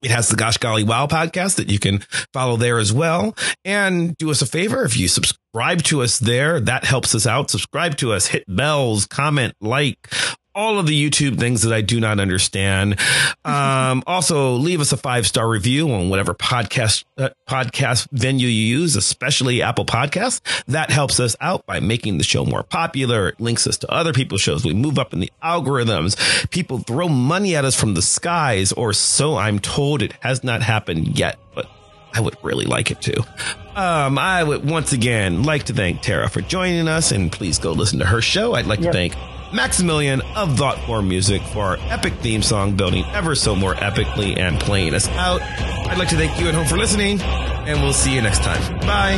it has the Gosh Golly Wow podcast that you can follow there as well. And do us a favor if you subscribe to us there, that helps us out. Subscribe to us, hit bells, comment, like, all of the YouTube things that I do not understand. Um, also, leave us a five star review on whatever podcast uh, podcast venue you use, especially Apple Podcasts. That helps us out by making the show more popular. It links us to other people's shows. We move up in the algorithms. People throw money at us from the skies, or so I'm told. It has not happened yet, but I would really like it to. Um, I would once again like to thank Tara for joining us, and please go listen to her show. I'd like yep. to thank Maximilian of Thoughtform Music for our epic theme song, building ever so more epically and playing us out. I'd like to thank you at home for listening, and we'll see you next time. Bye.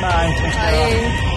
Bye. Bye.